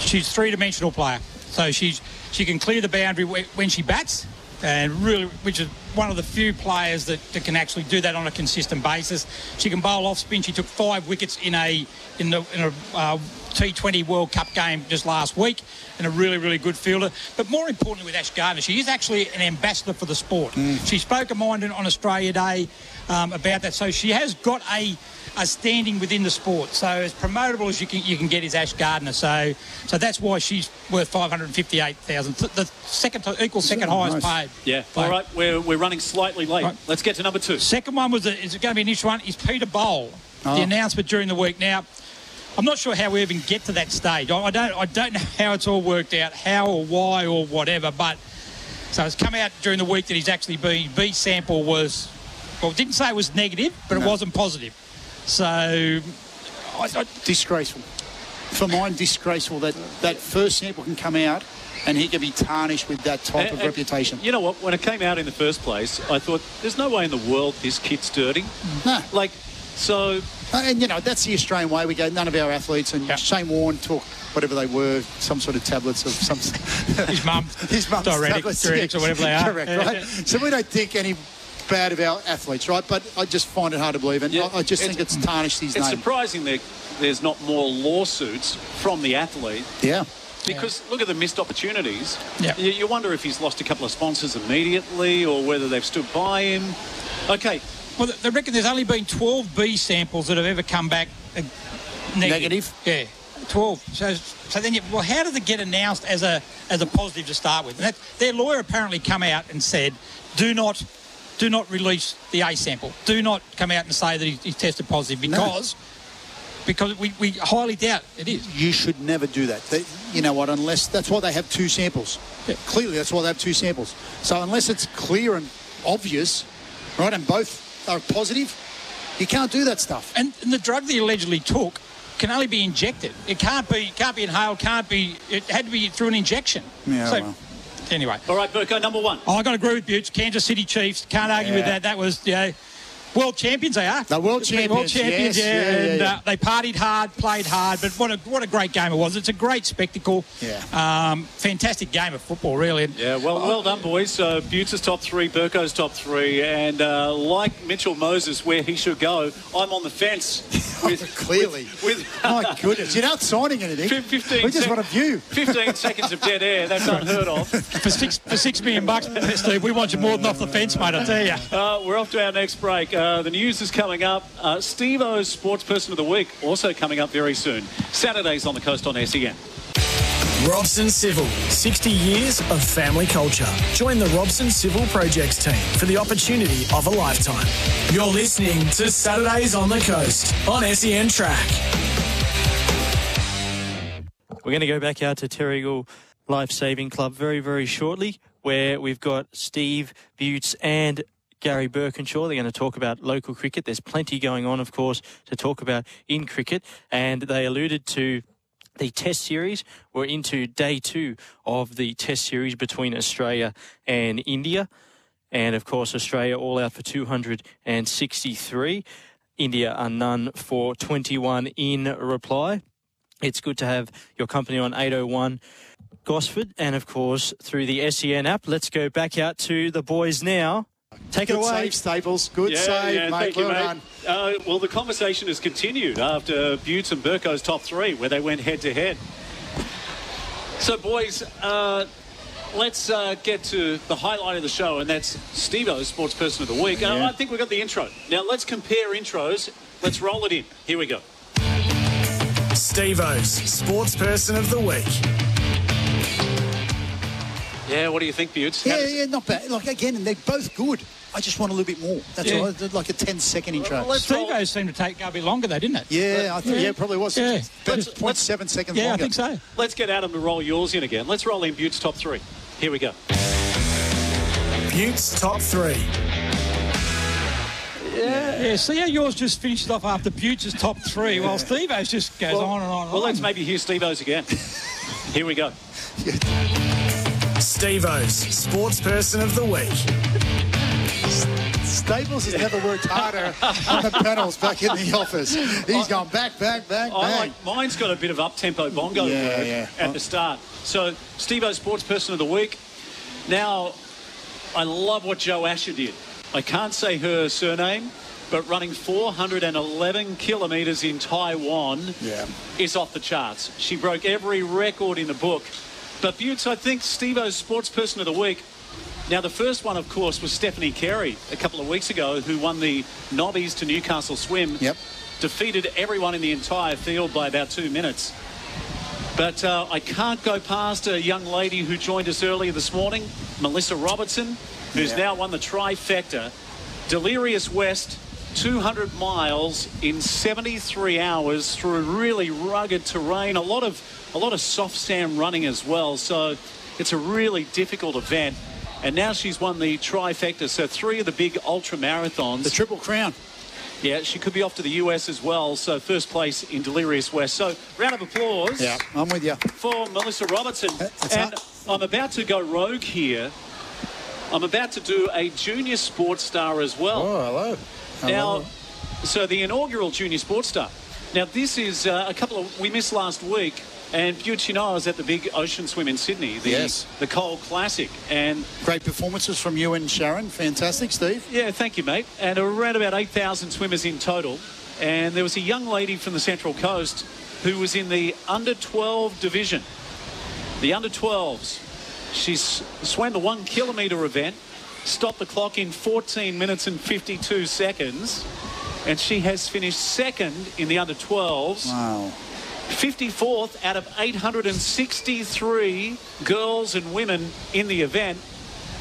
she's a three-dimensional player. So she's she can clear the boundary when she bats, and really, which is one of the few players that, that can actually do that on a consistent basis. She can bowl off spin. She took five wickets in a in the in a uh, T20 World Cup game just last week, and a really really good fielder. But more importantly, with Ash Gardner, she is actually an ambassador for the sport. She spoke a mind on Australia Day um, about that. So she has got a a standing within the sport. So as promotable as you can you can get is Ash Gardner. So so that's why she's worth five hundred and fifty eight thousand. The second equal second highest nice. paid. Yeah. Player. All right, we're, we're running slightly late. Right. Let's get to number two. Second one was a, is going to be an interesting one. Is Peter Bol. Oh. The announcement during the week. Now, I'm not sure how we even get to that stage. I, I don't I don't know how it's all worked out, how or why or whatever. But so it's come out during the week that he's actually been B sample was well, it didn't say it was negative, but it wasn't positive. So I, I, Disgraceful. For mine, disgraceful that that first sample can come out and he can be tarnished with that type And- of and reputation. You know what? When it came out in the first place, I thought, there's no way in the world this kit's dirty. No. Like, so Uh, And you know that's the Australian way. We go none of our athletes and Yeah. Shane Warne took whatever they were, some sort of tablets of some. his mum, his mum's diuretic, tablets, diuretics or whatever they are. Correct, right? so we don't think any bad of our athletes, right? But I just find it hard to believe, and Yeah, I, I just think it's- it's tarnished his it's name. surprising that there's not more lawsuits from the athlete yeah. Because look at the missed opportunities. Yeah. You, you wonder if he's lost a couple of sponsors immediately or whether they've stood by him. Okay, Well, they reckon there's only been 12 B samples that have ever come back negative. Negative? Yeah, 12. So, so then, you, well, how does it get announced as a as a positive to start with? And that, their lawyer apparently come out and said, do not do not release the A sample. Do not come out and say that he, he tested positive because because we, we highly doubt it is. You should never do that. They, you know what? Unless that's why they have two samples. Yeah. Clearly, that's why they have two samples. So unless it's clear and obvious, right, and both are positive, you can't do that stuff. And, and the drug that he allegedly took can only be injected. It can't be can't be inhaled. Can't be. It had to be through an injection. Yeah, So, well. Anyway. all right, Burko, number one. Oh, I got to agree with Butch. Kansas City Chiefs. Can't argue with that. That was, you know, world champions they are. They're world World champions, champions, yes, yeah. yeah, yeah, and. Uh, they partied hard, played hard, but what a what a great game it was. It's a great spectacle. Yeah. Um, fantastic game of football, really. Yeah, well, well done, boys. Uh, Butts' top three, Burko's top three, and uh, like Mitchell Moses, where he should go, I'm on the fence. With, Clearly. with, My goodness, you're not signing anything. Fif- 15 we just sec- want a view. 15 seconds of dead air. That's unheard of. for six for six million bucks, Steve, we want you more than off the fence, mate. I tell you. Uh, we're off to our next break. Uh, the news is coming up. Uh, Steve O's Sports Person of the Week also coming up very soon. Saturdays on the coast on SEN. Robson Civil, 60 years of family culture. Join the Robson Civil Projects team for the opportunity of a lifetime. You're listening to Saturdays on the Coast on SEN Track. We're going to go back out to Terrigal Life Saving Club very, very shortly, where we've got Steve Butts and Gary Birkinshaw. They're going to talk about local cricket. There's plenty going on, of course, to talk about in cricket. And they alluded to the Test series. We're into day two of the Test series between Australia and India. And of course, Australia all out for 263. India are none for 21 in reply. It's good to have your company on 801 Gosford and, of course, through the SEN app. Let's go back out to the boys now. Take Good it away. save, Staples. Good yeah, save, yeah, mate. Thank you, well mate. done. Uh, well, the conversation has continued after Butts and Burko's top three, where they went head to head. So, boys, uh, let's uh, get to the highlight of the show, and that's Steve-O, Sports Person of the Week. Uh, Yeah. I think we've got the intro. Now, let's compare intros. Let's roll it in. Here we go. Steve-O's Sports Person of the Week. Yeah, what do you think, Butts? Yeah, yeah, not bad. Like, again, they're both good. I just want a little bit more. That's Yeah. all. I did Like a 10 second intro. Steve seemed to take a bit longer, though, didn't it? Yeah, I think, yeah, it probably was. Yeah. But Let's- it's 0.7 seconds Yeah, I longer. think so. Let's get Adam to roll yours in again. Let's roll in Butte's top three. Here we go. Butte's top three. Yeah, yeah. see how yours just finished off after Butte's top three, while Steve-O's just goes Well- on and on and Well, on. let's maybe hear Steve-O's again. Here we go. Steve-O's Sports Person of the Week. Staples has never worked harder on the panels back in the office. He's gone back, back, back, I bang. like, mine's got a bit of up-tempo bongo Yeah, yeah. at the start. So, Steve-O, Sports Person of the Week. Now, I love what Joasia did. I can't say her surname, but running 411 kilometres in Taiwan Yeah. is off the charts. She broke every record in the book. But Butts, I think Steve-O's Sports Person of the Week. Now, the first one, of course, was Stephanie Carey a couple of weeks ago, who won the Nobbies to Newcastle Swim. Yep. Defeated everyone in the entire field by about two minutes. But uh, I can't go past a young lady who joined us earlier this morning, Melissa Robertson, who's Yeah. now won the trifecta. Delirious West, 200 miles in 73 hours through really rugged terrain. A lot of a lot of soft sand running as well. So it's a really difficult event. And now she's won the trifecta, so three of the big ultra marathons. The Triple Crown. Yeah, she could be off to the US as well. So first place in Delirious West. So round of applause Yeah, I'm with you. for Melissa Robertson. That's and up. I'm about to go rogue here. I'm about to do a junior sports star as well. Oh, hello. Now, so the inaugural junior sports star. Now, this is uh, a couple of we missed last week, and Butch, you know, I was at the big ocean swim in Sydney, the Yes. the Cole Classic, and Great performances from you and Sharon. Fantastic, Steve. yeah, thank you, mate. And around about 8,000 swimmers in total. And there was a young lady from the Central Coast who was in the under 12 division. The under 12s. She swam the one kilometre event, stopped the clock in 14 minutes and 52 seconds. And she has finished second in the under 12s. Wow. 54th out of 863 girls and women in the event,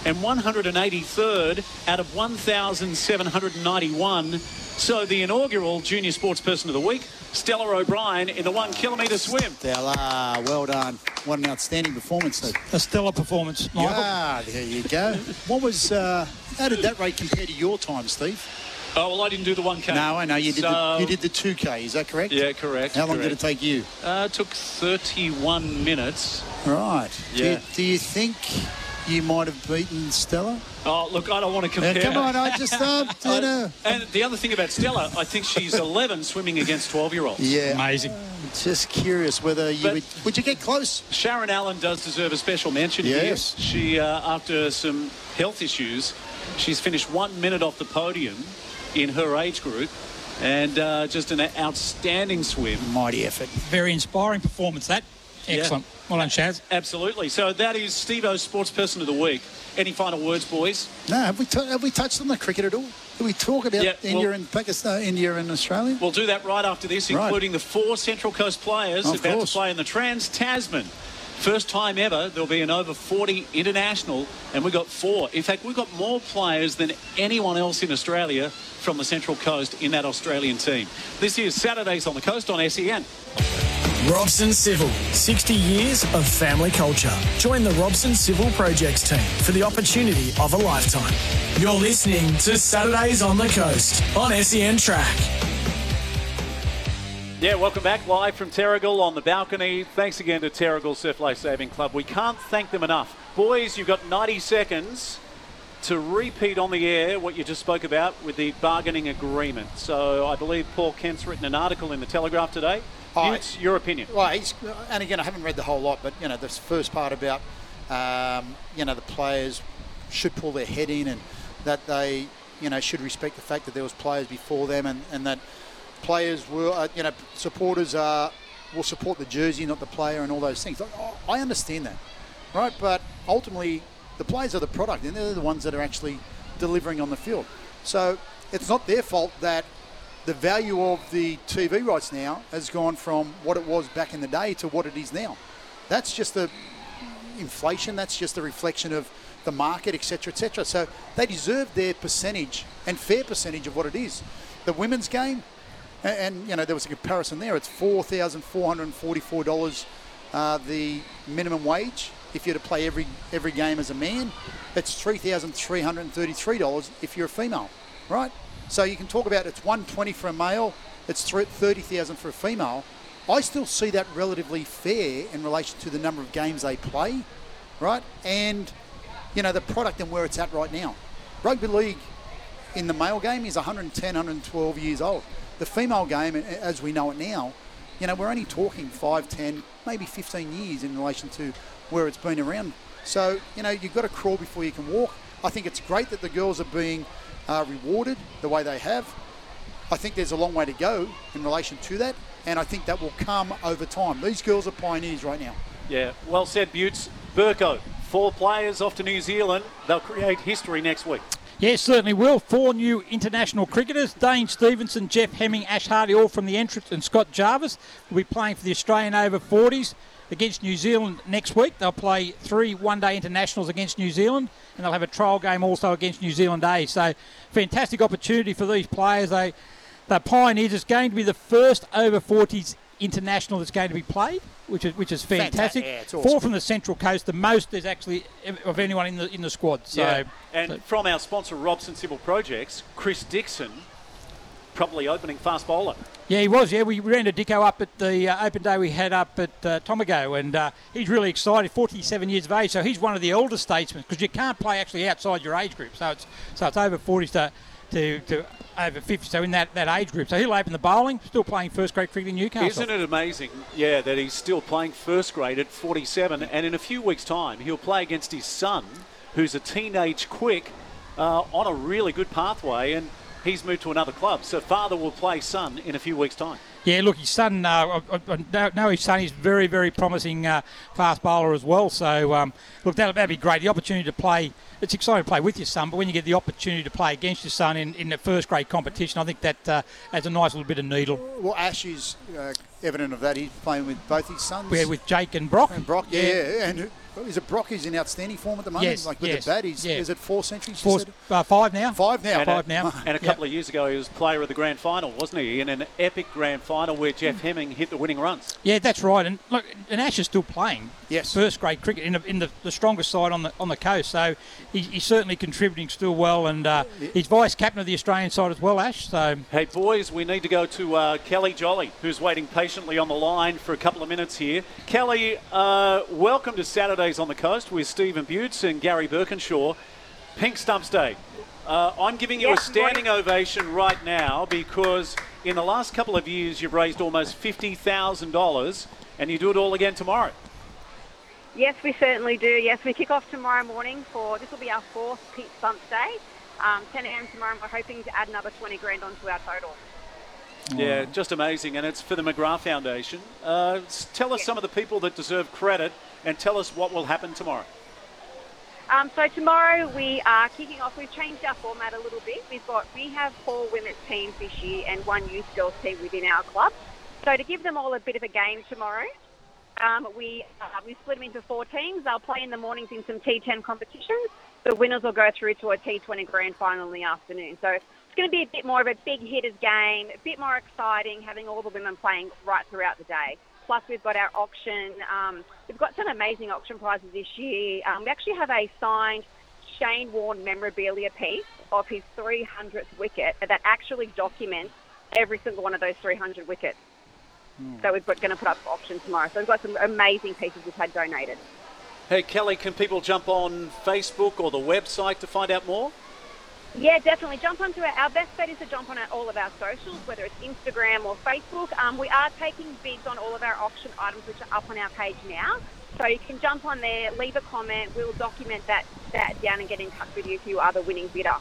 and 183rd out of 1,791. So the inaugural Junior Sports Person of the Week, Stella O'Brien in the one kilometre swim. Stella, well done. What an outstanding performance, Steve. A stellar performance, Michael. Ah, there you go. What was, uh, how did that rate compare to your time, Steve? Oh, well, I didn't do the 1K. No, I know. You did, So- the, you did the 2K, is that correct? Yeah, correct. How long correct. did it take you? Uh, it took 31 minutes. Right. Do, Yeah. you, do you think you might have beaten Stella? Oh, look, I don't want to Yeah, compare. come on, I just, um, you know. And the other thing about Stella, I think she's 11 swimming against 12 year olds. Yeah. Amazing. Just curious whether you would, would you get close? Sharon Allen does deserve a special mention Yes. here. She, uh, after some health issues, she's finished one minute off the podium in her age group, and uh, just an outstanding swim. Mighty effort. Very inspiring performance, that. Excellent. Well done, Shaz. Absolutely. So that is Steve-O's Sports Person of the Week. Any final words, boys? No, have we, t- have we touched on the cricket at all? Did we talk about Yeah, India well- and Pakistan, India and Australia? We'll do that right after this, Right. including the four Central Coast players Of about course. to play in the Trans Tasman First time ever, there'll be an over 40 international, and we've got four. In fact, we've got more players than anyone else in Australia from the Central Coast in that Australian team. This is Saturdays on the Coast on SEN. Robson Civil, 60 years of family culture. Join the Robson Civil Projects team for the opportunity of a lifetime. You're listening to Saturdays on the Coast on SEN Track. Yeah, welcome back live from Terrigal on the balcony. Thanks again to Terrigal Surf Life Saving Club. We can't thank them enough. Boys, you've got 90 seconds to repeat on the air what you just spoke about with the bargaining agreement. So I believe Paul Kent's written an article in the Telegraph today. Oh, it's your opinion. Well, and again, I haven't read the whole lot, but you know, this first part about um, you know the players should pull their head in and that they you know should respect the fact that there was players before them and, and that players were uh, you know supporters are will support the jersey, not the player, and all those things. I, I understand that, right? But ultimately, the players are the product, and they're the ones that are actually delivering on the field. So it's not their fault that the value of the TV rights now has gone from what it was back in the day to what it is now. That's just the inflation. That's just a reflection of the market, etc., etc. So they deserve their percentage and fair percentage of what it is. The women's game, and, and you know there was a comparison there. It's four thousand four hundred and forty-four dollars, uh, the minimum wage if you're to play every every game as a man. It's three thousand three hundred and thirty-three dollars if you're a female, right? So you can talk about it's 120 for a male, it's 30,000 for a female. I still see that relatively fair in relation to the number of games they play, right? And you know the product and where it's at right now. Rugby league in the male game is 110, 112 years old. The female game, as we know it now, you know we're only talking 5, 10, maybe 15 years in relation to where it's been around. So you know you've got to crawl before you can walk. I think it's great that the girls are being uh, rewarded the way they have. I think there's a long way to go in relation to that, and I think that will come over time. These girls are pioneers right now. Yeah, well said, Butts. Burko, four players off to New Zealand. They'll create history next week. Yes, certainly will. Four new international cricketers Dane Stevenson, Jeff Hemming, Ash Hardy, all from the entrance, and Scott Jarvis will be playing for the Australian over 40s against New Zealand next week. They'll play three one day internationals against New Zealand and they'll have a trial game also against New Zealand A. So, fantastic opportunity for these players. They, they're pioneers. It's going to be the first over 40s international that's going to be played, which is which is fantastic. Yeah, Four from the Central Coast, the most there's actually of anyone in the in the squad. So, yeah. and so. from our sponsor Robson Civil Projects, Chris Dixon probably opening fast bowler. Yeah, he was. Yeah, we ran a Dicko up at the uh, open day we had up at uh, Tomago, and uh, he's really excited. 47 years of age, so he's one of the older statesmen because you can't play actually outside your age group. So it's so it's over 40 to to, to over 50, so in that, that age group. So he'll open the bowling, still playing first grade cricket in Newcastle. Isn't it amazing, yeah, that he's still playing first grade at 47, and in a few weeks' time he'll play against his son, who's a teenage quick, uh, on a really good pathway, and he's moved to another club. So father will play son in a few weeks' time. Yeah, look, his son, uh, I, know his son is very, very promising uh, fast bowler as well. So, um, look, that'll, that'll be great. The opportunity to play, it's exciting to play with your son, but when you get the opportunity to play against your son in, in the first grade competition, I think that uh, adds a nice little bit of needle. Well, Ash is uh, evident of that. He's playing with both his sons. Yeah, with Jake and Brock. And Brock, yeah. yeah. And is it Brock? He's in outstanding form at the moment. Yes, like with yes, the bat, he's yeah. is it four centuries? Four, uh, five now. Five now. And five now. And a couple yep. of years ago, he was player of the grand final, wasn't he? In an epic grand final where Jeff Hemming hit the winning runs. Yeah, that's right. And look, and Ash is still playing. Yes. First grade cricket in, the, in the, the strongest side on the on the coast. So he, he's certainly contributing still well, and uh, he's vice captain of the Australian side as well, Ash. So hey boys, we need to go to uh, Kelly Jolly, who's waiting patiently on the line for a couple of minutes here. Kelly, uh, welcome to Saturdays on the Coast with Stephen Butts and Gary Birkinshaw. Pink Stumps Day. Uh, I'm giving you yes, a standing morning. ovation right now because in the last couple of years you've raised almost $50,000 and you do it all again tomorrow. Yes, we certainly do. Yes, we kick off tomorrow morning for this will be our fourth Pink Stumps Day. Um, 10 a.m. tomorrow, and we're hoping to add another 20 grand onto our total. Yeah, just amazing, and it's for the McGrath Foundation. Uh, tell us yes. some of the people that deserve credit, and tell us what will happen tomorrow. Um, so tomorrow we are kicking off. We've changed our format a little bit. We've got we have four women's teams this year and one youth girls team within our club. So to give them all a bit of a game tomorrow, Um, we uh, we split them into four teams. They'll play in the mornings in some T10 competitions. The winners will go through to a T20 grand final in the afternoon. So it's going to be a bit more of a big hitters game, a bit more exciting, having all the women playing right throughout the day. Plus, we've got our auction. Um, we've got some amazing auction prizes this year. Um, we actually have a signed Shane Warne memorabilia piece of his 300th wicket that actually documents every single one of those 300 wickets. Mm. So we're going to put up for auction tomorrow. So we've got some amazing pieces we've had donated. Hey, Kelly, can people jump on Facebook or the website to find out more? Yeah, definitely. Jump onto our, our best bet is to jump on our, all of our socials, whether it's Instagram or Facebook. Um, we are taking bids on all of our auction items, which are up on our page now. So you can jump on there, leave a comment. We'll document that, that down and get in touch with you if you are the winning bidder.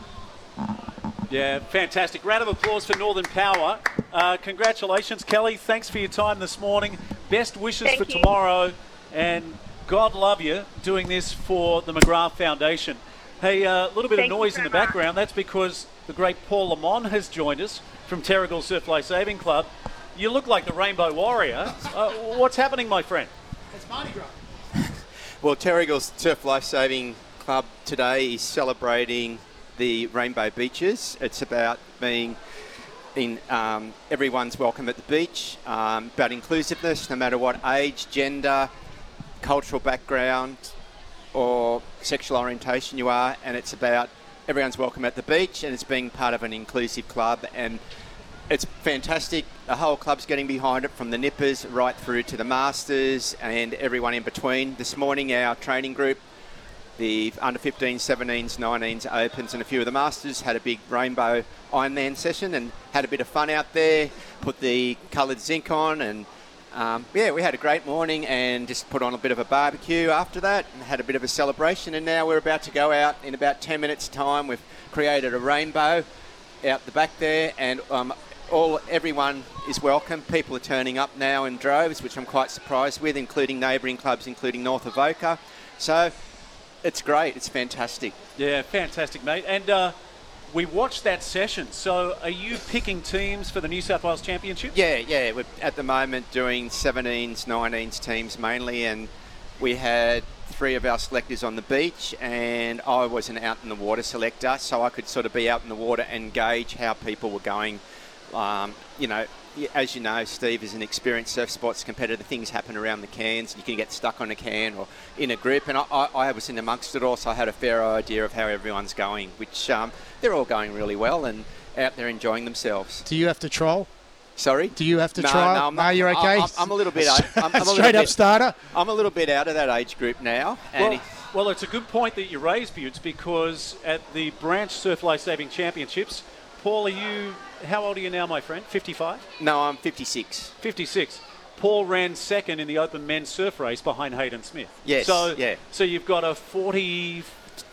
Yeah, fantastic. Round of applause for Northern Power. Uh, congratulations, Kelly. Thanks for your time this morning. Best wishes Thank for you. tomorrow. And God love you doing this for the McGrath Foundation. Hey, a uh, little bit Thank of noise in the background. That's because the great Paul Lamont has joined us from Terrigal Surf Life Saving Club. You look like the Rainbow Warrior. Uh, what's happening, my friend? It's Mardi Gras. Well, Terrigal Surf Life Saving Club today is celebrating the Rainbow Beaches. It's about being in um, everyone's welcome at the beach, um, about inclusiveness, no matter what age, gender, cultural background, or sexual orientation you are, and it's about everyone's welcome at the beach, and it's being part of an inclusive club, and it's fantastic. The whole club's getting behind it, from the nippers right through to the masters and everyone in between. This morning, our training group, the under 15s, 17s, 19s, opens, and a few of the masters had a big rainbow Ironman session and had a bit of fun out there. Put the coloured zinc on and um, yeah, we had a great morning and just put on a bit of a barbecue after that and had a bit of a celebration. And now we're about to go out in about 10 minutes' time. We've created a rainbow out the back there, and um, all everyone is welcome. People are turning up now in droves, which I'm quite surprised with, including neighbouring clubs, including North Avoca. So it's great. It's fantastic. Yeah, fantastic, mate. And uh, we watched that session. So, are you picking teams for the New South Wales Championship? Yeah, yeah. We're at the moment doing 17s, 19s teams mainly, and we had three of our selectors on the beach, and I was an out in the water selector, so I could sort of be out in the water and gauge how people were going. Um, you know, as you know, Steve is an experienced surf sports competitor. Things happen around the cans. You can get stuck on a can or in a group, and I, I, I was in amongst it all, so I had a fair idea of how everyone's going, which um, they're all going really well and out there enjoying themselves. Do you have to troll? Sorry? Do you have to no, try? No, I'm not, you're okay. I'm, I'm a little bit. I'm, I'm a little Straight bit, up starter. I'm a little bit out of that age group now. And Well, well, it's a good point that you raise, Butts, because at the Branch Surf Life Saving Championships, Paul, are you, how old are you now, my friend? 55? no, I'm 56. 56. Paul ran second in the open men's surf race behind Hayden Smith. Yes, So, yeah. so you've got a 40,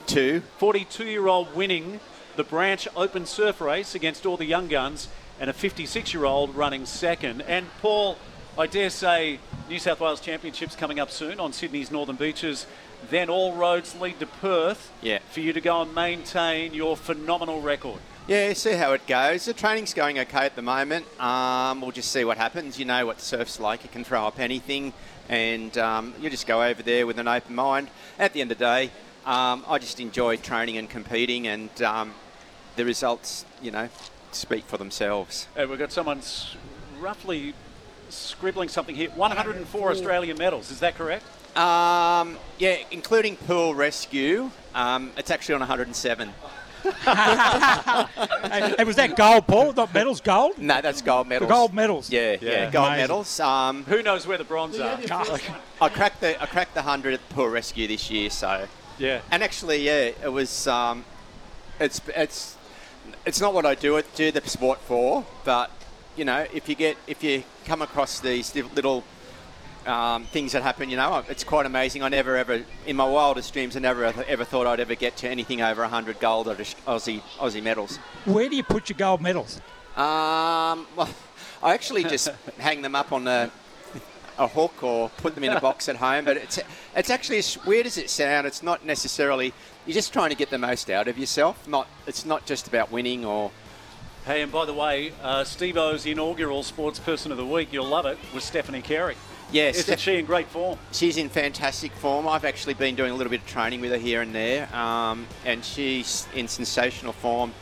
Two. 42 year old winning the Branch Open Surf Race against all the young guns, and a 56 year old running second. And Paul, I dare say, New South Wales Championships coming up soon on Sydney's Northern Beaches. Then all roads lead to Perth Yeah. for you to go and maintain your phenomenal record. Yeah, see how it goes. The training's going okay at the moment. Um, we'll just see what happens. You know what surf's like. You can throw up anything, and um, you just go over there with an open mind. At the end of the day, um, I just enjoy training and competing, and um, the results, you know, speak for themselves. We've got someone roughly scribbling something here. 104 Australian medals, is that correct? Um, yeah, including pool rescue. Um, it's actually on 107. Hey, hey, was that gold, Paul? Not medals, gold? No, that's gold The medals. gold medals. Yeah, yeah, gold Amazing. medals. Um, Who knows where the bronze are? I cracked the I cracked the hundred at the pool rescue this year, so Yeah. And actually, yeah, it was. Um, it's it's it's not what I do it do the sport for, but you know, if you get if you come across these little um, things that happen, you know, it's quite amazing. I never ever, in my wildest dreams, I never ever, ever thought I'd ever get to anything over 100 gold or Aussie Aussie medals. Where do you put your gold medals? Um, well, I actually just hang them up on a, a hook or put them in a box at home. But it's it's actually as weird as it sounds. It's not necessarily. You're just trying to get the most out of yourself. Not. It's not just about winning or. Hey, and by the way, uh, Steve O's inaugural Sports Person of the Week, you'll love it, was Stephanie Carey. Yes. Isn't she in great form? She's in fantastic form. I've actually been doing a little bit of training with her here and there, um, and she's in sensational form.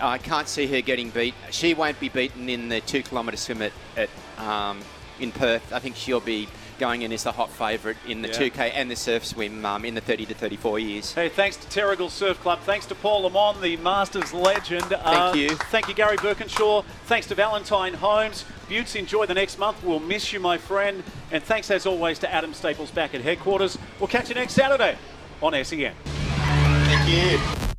I can't see her getting beat. She won't be beaten in the two kilometre swim at, at um, in Perth. I think she'll be going in as the hot favourite in the Yeah. 2K and the surf swim um, in the 30 to 34 years. Hey, thanks to Terrigal Surf Club. Thanks to Paul Lamont, the Masters legend. Thank you. Thank you, Gary Birkinshaw. Thanks to Valentine Holmes. Buttes, enjoy the next month. We'll miss you, my friend. And thanks, as always, to Adam Staples back at headquarters. We'll catch you next Saturday on SEN. Thank you.